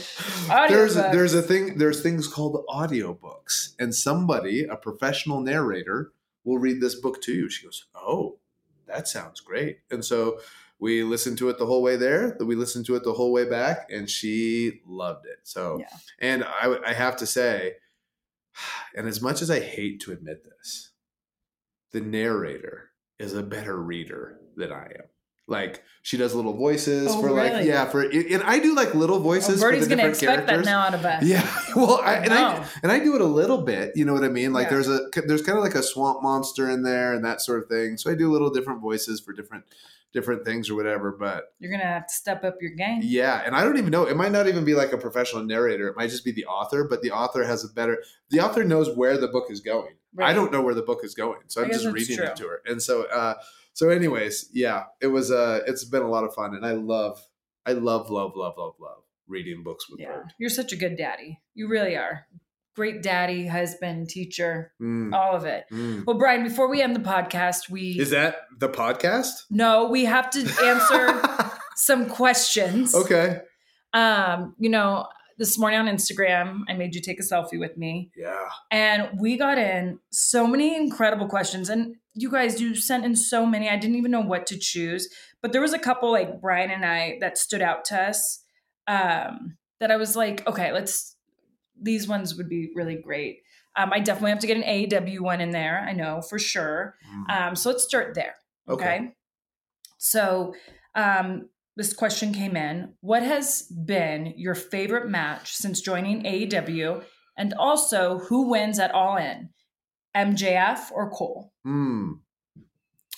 there's there's a thing there's things called audiobooks and somebody a professional narrator will read this book to you she goes oh that sounds great. And so we listened to it the whole way there we listened to it the whole way back and she loved it. So Yeah. and I, I have to say and as much as i hate to admit this the narrator is a better reader than i am like she does little voices Oh, for like really? yeah for and i do like little Oh, voices for the gonna different expect characters that now out of us. yeah, well, I, and No. I and I do it a little bit. You know what I mean? Like Yeah. there's a there's kind of like a swamp monster in there and that sort of thing. So I do little different voices for different different things or whatever. But You're gonna have to step up your game. yeah, and I don't even know. It might not even be like a professional narrator. It might just be the author. But the author has a better. The author knows where the book is going. I don't know where the book is going, so I I'm just reading true. it to her. And so, uh, so anyways, yeah, it was. Uh, it's been a lot of fun, and I love, I love, love, love, love, love reading books with Yeah, Bird. you're such a good daddy. You really are. Great daddy, husband, teacher, Mm, all of it. mm. Well, Bryan, before we end the podcast, we Is that the podcast? no, we have to answer some questions. okay. Um, you know, this morning on Instagram, I made you take a selfie with me. Yeah. And we got in so many incredible questions. And you guys, you sent in so many. I didn't even know what to choose. But there was a couple like Bryan and I that stood out to us. Um, that I was like, okay, let's these ones would be really great. Um, I definitely have to get an AEW one in there, I know for sure. Um, so let's start there. Okay. Okay. So um this question came in. What has been your favorite match since joining AEW? And also, who wins at All In? MJF or Cole? Hmm.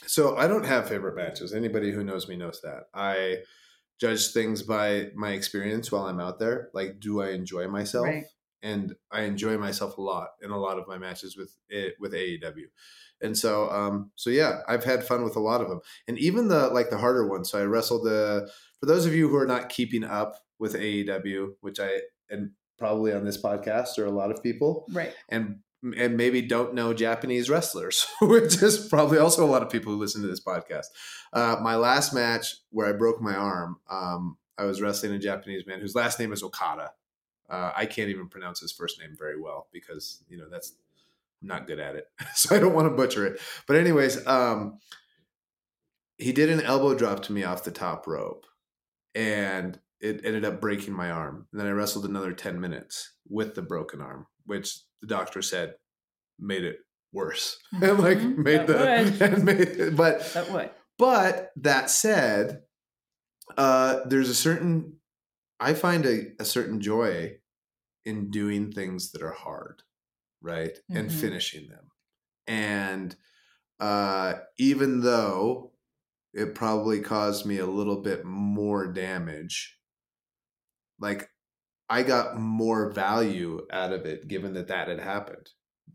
So I don't have favorite matches. Anybody who knows me knows that. I judge things by my experience while I'm out there. Like, do I enjoy myself? Right. And I enjoy myself a lot in a lot of my matches with it with AEW. And so, um, so yeah, I've had fun with a lot of them, and even the like the harder ones. So I wrestled the. For those of you who are not keeping up with AEW, which I and probably on this podcast or a lot of people, Right. and and maybe don't know Japanese wrestlers, which is probably also a lot of people who listen to this podcast. Uh, my last match where I broke my arm, um, I was wrestling a Japanese man whose last name is Okada. Uh, I can't even pronounce his first name very well because you know that's not good at it, so I don't want to butcher it. But anyways, um, he did an elbow drop to me off the top rope, and it ended up breaking my arm. And then I wrestled another ten minutes with the broken arm, which the doctor said made it worse and like Mhm, made the that would. and made, but That would. but that said, uh, there's a certain I find a, a certain joy in doing things that are hard, right? And Mhm. finishing them. And uh, even though it probably caused me a little bit more damage, like I got more value out of it given that that had happened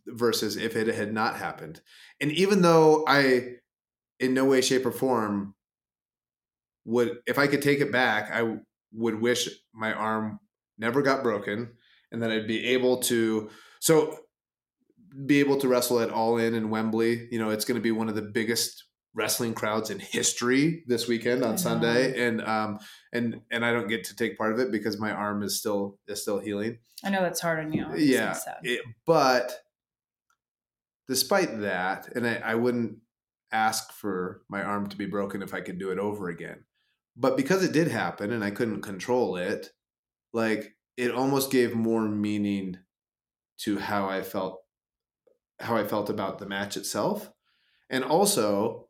versus if it had not happened. And even though I, in no way, shape, or form, would, if I could take it back, I would wish my arm never got broken and that I'd be able to, so be able to wrestle at All In in Wembley. You know, it's going to be one of the biggest wrestling crowds in history this weekend on. Sunday, and um and and I don't get to take part of it because my arm is still is still healing. I know that's hard on you. It's yeah, it- but despite that, and I, I wouldn't ask for my arm to be broken if I could do it over again. But because it did happen and I couldn't control it, like it almost gave more meaning to how I felt how I felt about the match itself. And also,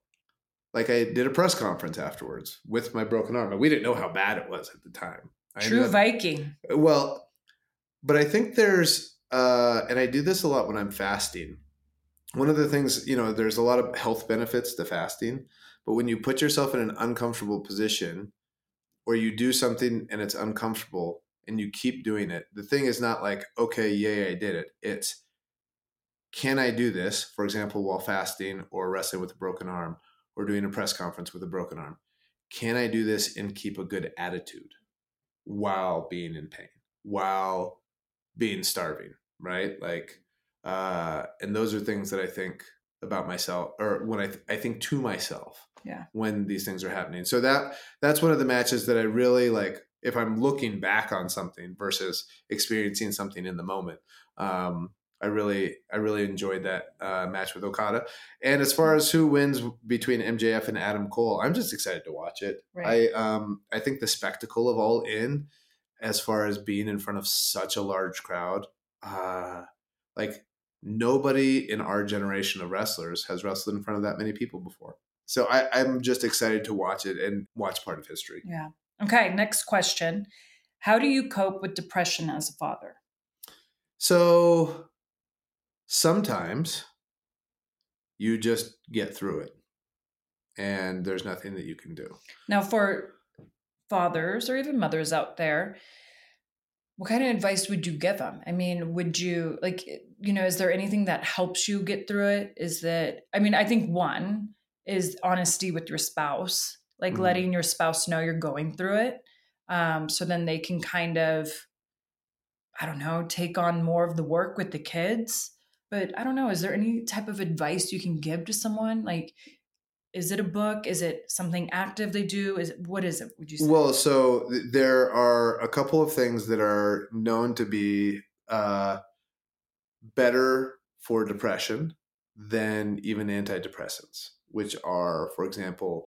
like I did a press conference afterwards with my broken arm. And we didn't know how bad it was at the time. I True Viking. well, but I think there's, uh, and I do this a lot when I'm fasting. One of the things, you know, there's a lot of health benefits to fasting, but when you put yourself in an uncomfortable position or you do something and it's uncomfortable and you keep doing it, the thing is not like, okay, yay, I did it. It's, can I do this, for example, while fasting or wrestling with a broken arm or doing a press conference with a broken arm? Can I do this and keep a good attitude while being in pain, while being starving, right? Like, uh, and those are things that I think about myself, or when I, th- I think to myself, Yeah. when these things are happening. So that that's one of the matches that I really like. If I'm looking back on something versus experiencing something in the moment, um, I really I really enjoyed that uh, match with Okada. And as far as who wins between MJF and Adam Cole, I'm just excited to watch it. Right. I um I think the spectacle of All In, as far as being in front of such a large crowd, uh, like nobody in our generation of wrestlers has wrestled in front of that many people before. So I, I'm just excited to watch it and watch part of history. Yeah. Okay. Next question. How do you cope with depression as a father? So sometimes you just get through it and there's nothing that you can do. Now, for fathers or even mothers out there, what kind of advice would you give them? I mean, would you like, you know, is there anything that helps you get through it? Is that, I mean, I think one is honesty with your spouse, like Mhm. letting your spouse know you're going through it. Um, so then they can kind of, I don't know, take on more of the work with the kids. But I don't know, is there any type of advice you can give to someone? Like, is it a book? Is it something active they do? Is it what is it? Would you say? Well, so th- there are a couple of things that are known to be uh, better for depression than even antidepressants, which are, for example,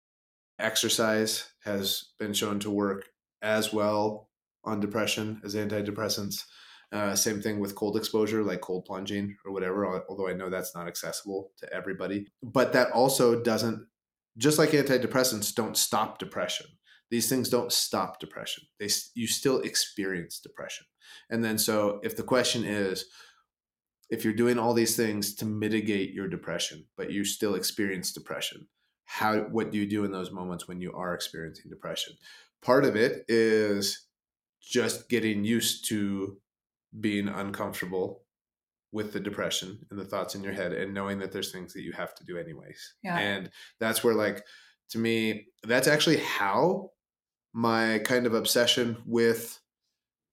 exercise has been shown to work as well on depression as antidepressants. Uh, same thing with cold exposure, like cold plunging or whatever, although I know that's not accessible to everybody. But that also doesn't, just like antidepressants don't stop depression, these things don't stop depression. They you still experience depression. And then so if the question is if you're doing all these things to mitigate your depression, but you still experience depression, how what do you do in those moments when you are experiencing depression? Part of it is just getting used to being uncomfortable with the depression and the thoughts in your head and knowing that there's things that you have to do anyways. Yeah. And that's where like to me that's actually how my kind of obsession with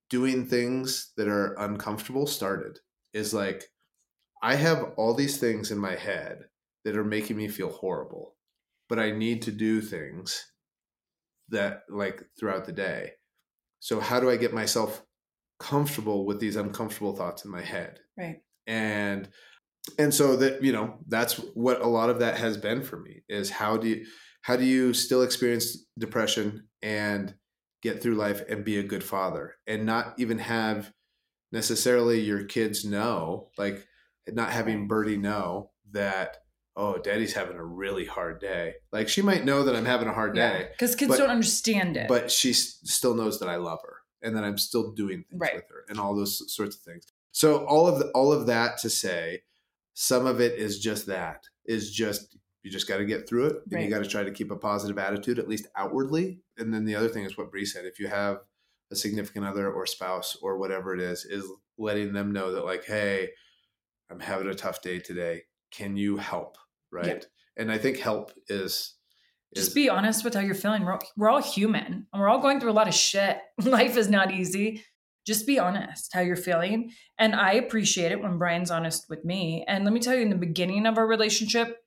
doing things that are uncomfortable started is like I have all these things in my head that are making me feel horrible, but I need to do things that like throughout the day. So how do I get myself comfortable with these uncomfortable thoughts in my head? right. and and so that you know that's what a lot of that has been for me is how do you how do you still experience depression and get through life and be a good father and not even have necessarily your kids know like not having birdie know that oh daddy's having a really hard day like she might know that i'm having a hard day Because kids But- don't understand it. but she s- still knows that I love her and that I'm still doing things Right. with her and all those sorts of things. So all of the, all of that to say, some of it is just that is just you just got to get through it and Right. you got to try to keep a positive attitude at least outwardly. And then the other thing is what Brie said: if you have a significant other or spouse or whatever it is, is letting them know that like, hey, I'm having a tough day today. Can you help? Right. And I think help is just be honest with how you're feeling. We're all, we're all human and we're all going through a lot of shit. Life is not easy. Just be honest how you're feeling. And I appreciate it when Bryan's honest with me. And let me tell you, in the beginning of our relationship,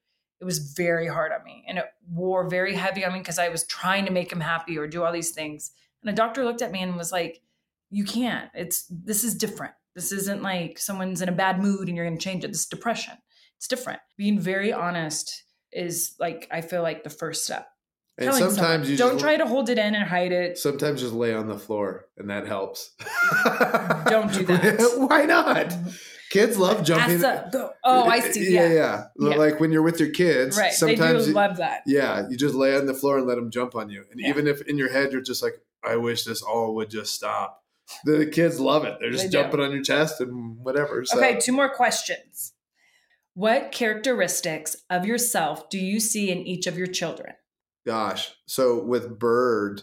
it was very hard on me and it wore very heavy on me because I was trying to make him happy or do all these things. And a doctor looked at me and was like, You can't. It's this is different. This isn't like someone's in a bad mood and you're gonna change it. This is depression. It's different. Being very honest is like I feel like the first step. And Telling someone. sometimes you don't try to hold it in and hide it. Sometimes just lay on the floor, and that helps. Don't do that. Why not? Kids love jumping. Go. Oh, I see. Yeah, Yeah, yeah. Yeah. Like when you're with your kids, right. They sometimes do you- love that. yeah, you just lay on the floor and let them jump on you. And Yeah. even if in your head you're just like, I wish this all would just stop. The kids love it. They're just They do. jumping on your chest and whatever. So Okay, two more questions. What characteristics of yourself do you see in each of your children? gosh. So with Bird,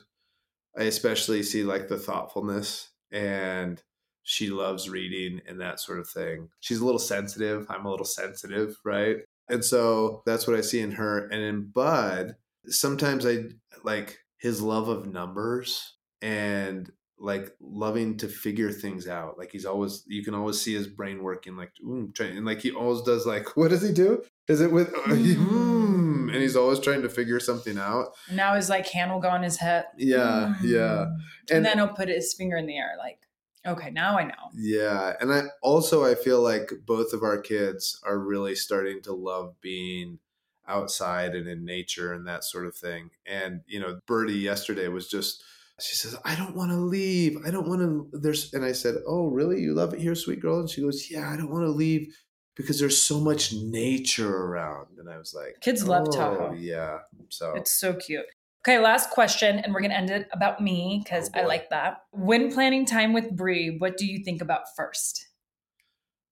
I especially see like the thoughtfulness and she loves reading and that sort of thing. She's a little sensitive. I'm a little sensitive, right? And so that's what I see in her. And in Bud, sometimes I like his love of numbers and like loving to figure things out. Like he's always, you can always see his brain working, like, ooh, trying, and like he always does, like, what does he do? Is it with, mm, and he's always trying to figure something out. Now his like hand will go on his head. Yeah, yeah. And, And- then he'll put his finger in the air, like, okay, now I know. Yeah, and I also I feel like both of our kids are really starting to love being outside and in nature and that sort of thing. And you know, Birdie yesterday was just she says, "I don't want to leave. I don't want to." There's and I said, "Oh, really? You love it here, sweet girl?" And she goes, "Yeah, I don't want to leave because there's so much nature around." And I was like, Kids love "Oh, Tahoe. Yeah, so It's so cute. Okay, last question, and we're gonna end it about me because Oh, I like that. When planning time with Brie, what do you think about first?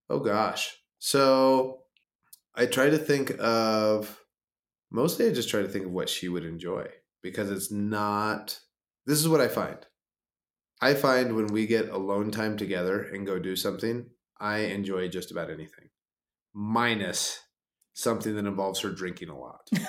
Oh gosh. So I try to think of mostly I just try to think of what she would enjoy because it's not this is what I find. I find when we get alone time together and go do something, I enjoy just about anything. Minus something that involves her drinking a lot.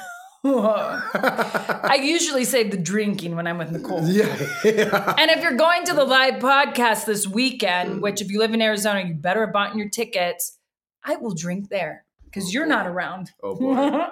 I usually say the drinking when I'm with Nicole. yeah, yeah. And if you're going to the live podcast this weekend, which if you live in Arizona, you better have bought your tickets, I will drink there because you're not oh, around. Oh boy.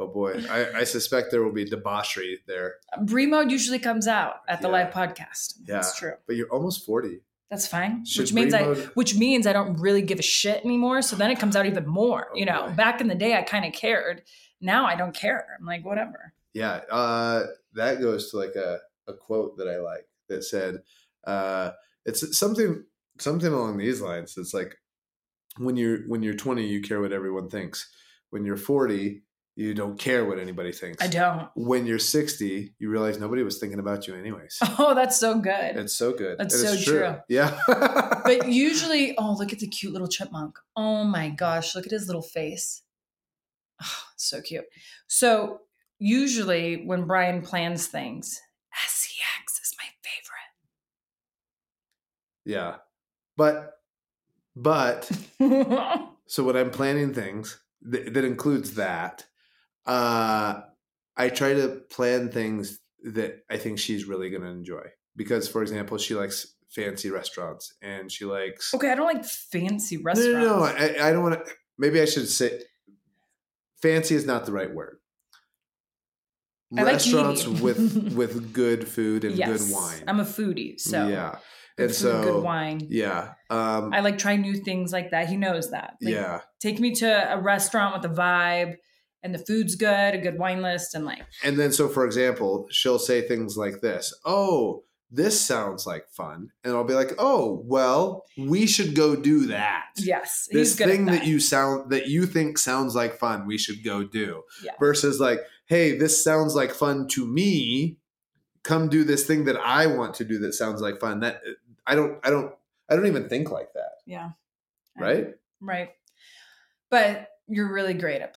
Oh boy. I, I suspect there will be debauchery there. Brie mode usually comes out at the Yeah. live podcast. Yeah. That's true. But you're almost 40. That's fine. Should which means I which means I don't really give a shit anymore. So then it comes out even more. Oh, you know, boy. back in the day I kind of cared. Now I don't care. I'm like, whatever. Yeah, uh, that goes to like a, a quote that I like that said, uh, it's something something along these lines. It's like when you're when you're 20, you care what everyone thinks. When you're 40, you don't care what anybody thinks. I don't. When you're 60, you realize nobody was thinking about you anyways. Oh, that's so good. It's so good. That's so true. Yeah. but usually, oh, look at the cute little chipmunk. Oh my gosh, look at his little face. Oh, so cute. So, usually, when Bryan plans things, SEX is my favorite. yeah. But but. So when I'm planning things, th- that includes that. Uh, I try to plan things that I think she's really going to enjoy. Because, for example, she likes fancy restaurants, and she likes. okay, I don't like fancy restaurants. no, no. I, I don't want to. Maybe I should say, fancy is not the right word. I like Restaurants eating. with with good food and yes, good wine. I'm a foodie, so yeah, and so good wine. yeah, um, I like try new things like that. He knows that. Like, yeah. Take me to a restaurant with a vibe and the food's good, a good wine list, and like, And then, so for example, she'll say things like this Oh, this sounds like fun. And I'll be like, Oh, well, we should go do that. yes, This thing at that. you sound that you think sounds like fun, we should go do. Yeah. Versus like, hey, this sounds like fun to me. Come do this thing that I want to do that sounds like fun. That I don't I don't I don't even think like that. Yeah. Right? Right. But you're really great at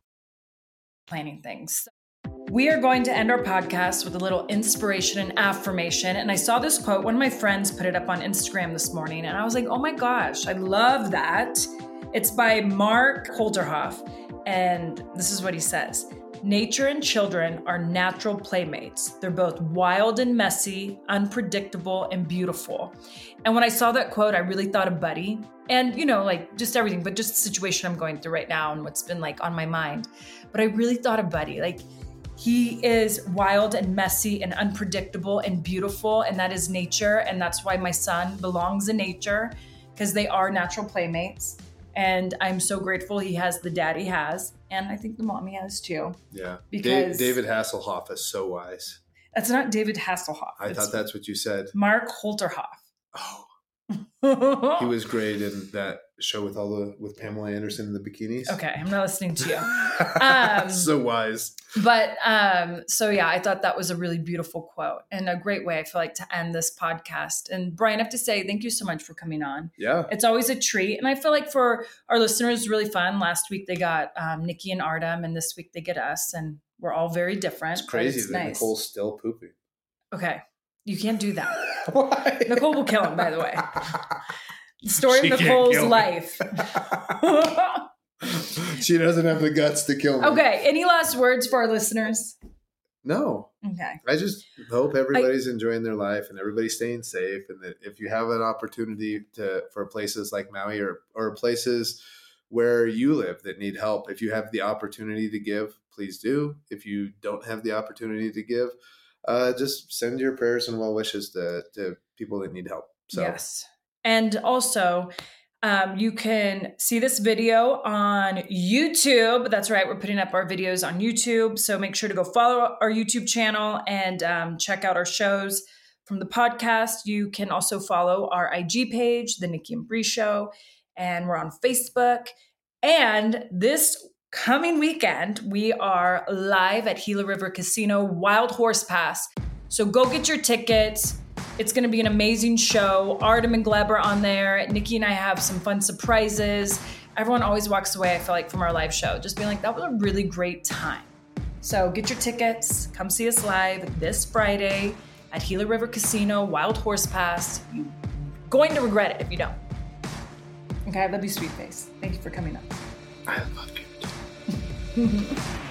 Planning things. We are going to end our podcast with a little inspiration and affirmation. And I saw this quote, one of my friends put it up on Instagram this morning, and I was like, oh my gosh, I love that. It's by Mark Holterhoff, and this is what he says Nature and children are natural playmates. They're both wild and messy, unpredictable and beautiful. And when I saw that quote, I really thought of Buddy and, you know, like just everything, but just the situation I'm going through right now and what's been like on my mind. But I really thought of Buddy. Like, he is wild and messy and unpredictable and beautiful, and that is nature. And that's why my son belongs in nature because they are natural playmates. And I'm so grateful he has the dad he has. And I think the mom he has too. Yeah. Because- David Hasselhoff is so wise. That's not David Hasselhoff. I thought that's what you said. Mark Holterhoff. Oh, he was great in that show with all the with Pamela Anderson in the bikinis. okay, I'm not listening to you. Um, so wise. But um, so yeah, I thought that was a really beautiful quote and a great way I feel like to end this podcast. And Bryan, I have to say thank you so much for coming on. Yeah. It's always a treat, and I feel like for our listeners, really fun. Last week they got um, Nikki and Artem, and this week they get us, and we're all very different. It's crazy it's that nice. Nicole's still pooping. Okay, you can't do that. Nicole will kill him. By the way, story of Nicole's life. she doesn't have the guts to kill me. okay, any last words for our listeners? No. Okay. I just hope everybody's enjoying their life and everybody's staying safe. And that if you have an opportunity to for places like Maui or or places where you live that need help, if you have the opportunity to give, please do. If you don't have the opportunity to give, uh, just send your prayers and well wishes to to people that need help. So Yes. And also, um, you can see this video on YouTube. That's right, we're putting up our videos on YouTube. So make sure to go follow our YouTube channel and um, check out our shows from the podcast. You can also follow our IG page, The Nikki and Brie Show, and we're on Facebook. And this coming weekend, we are live at Gila River Casino Wild Horse Pass. So go get your tickets. It's going to be an amazing show. Artem and Gleb are on there. Nikki and I have some fun surprises. Everyone always walks away, I feel like, from our live show just being like, that was a really great time. So get your tickets. Come see us live this Friday at Gila River Casino, Wild Horse Pass. You're going to regret it if you don't. Okay, I love you, Sweet Face. Thank you for coming up. I love you.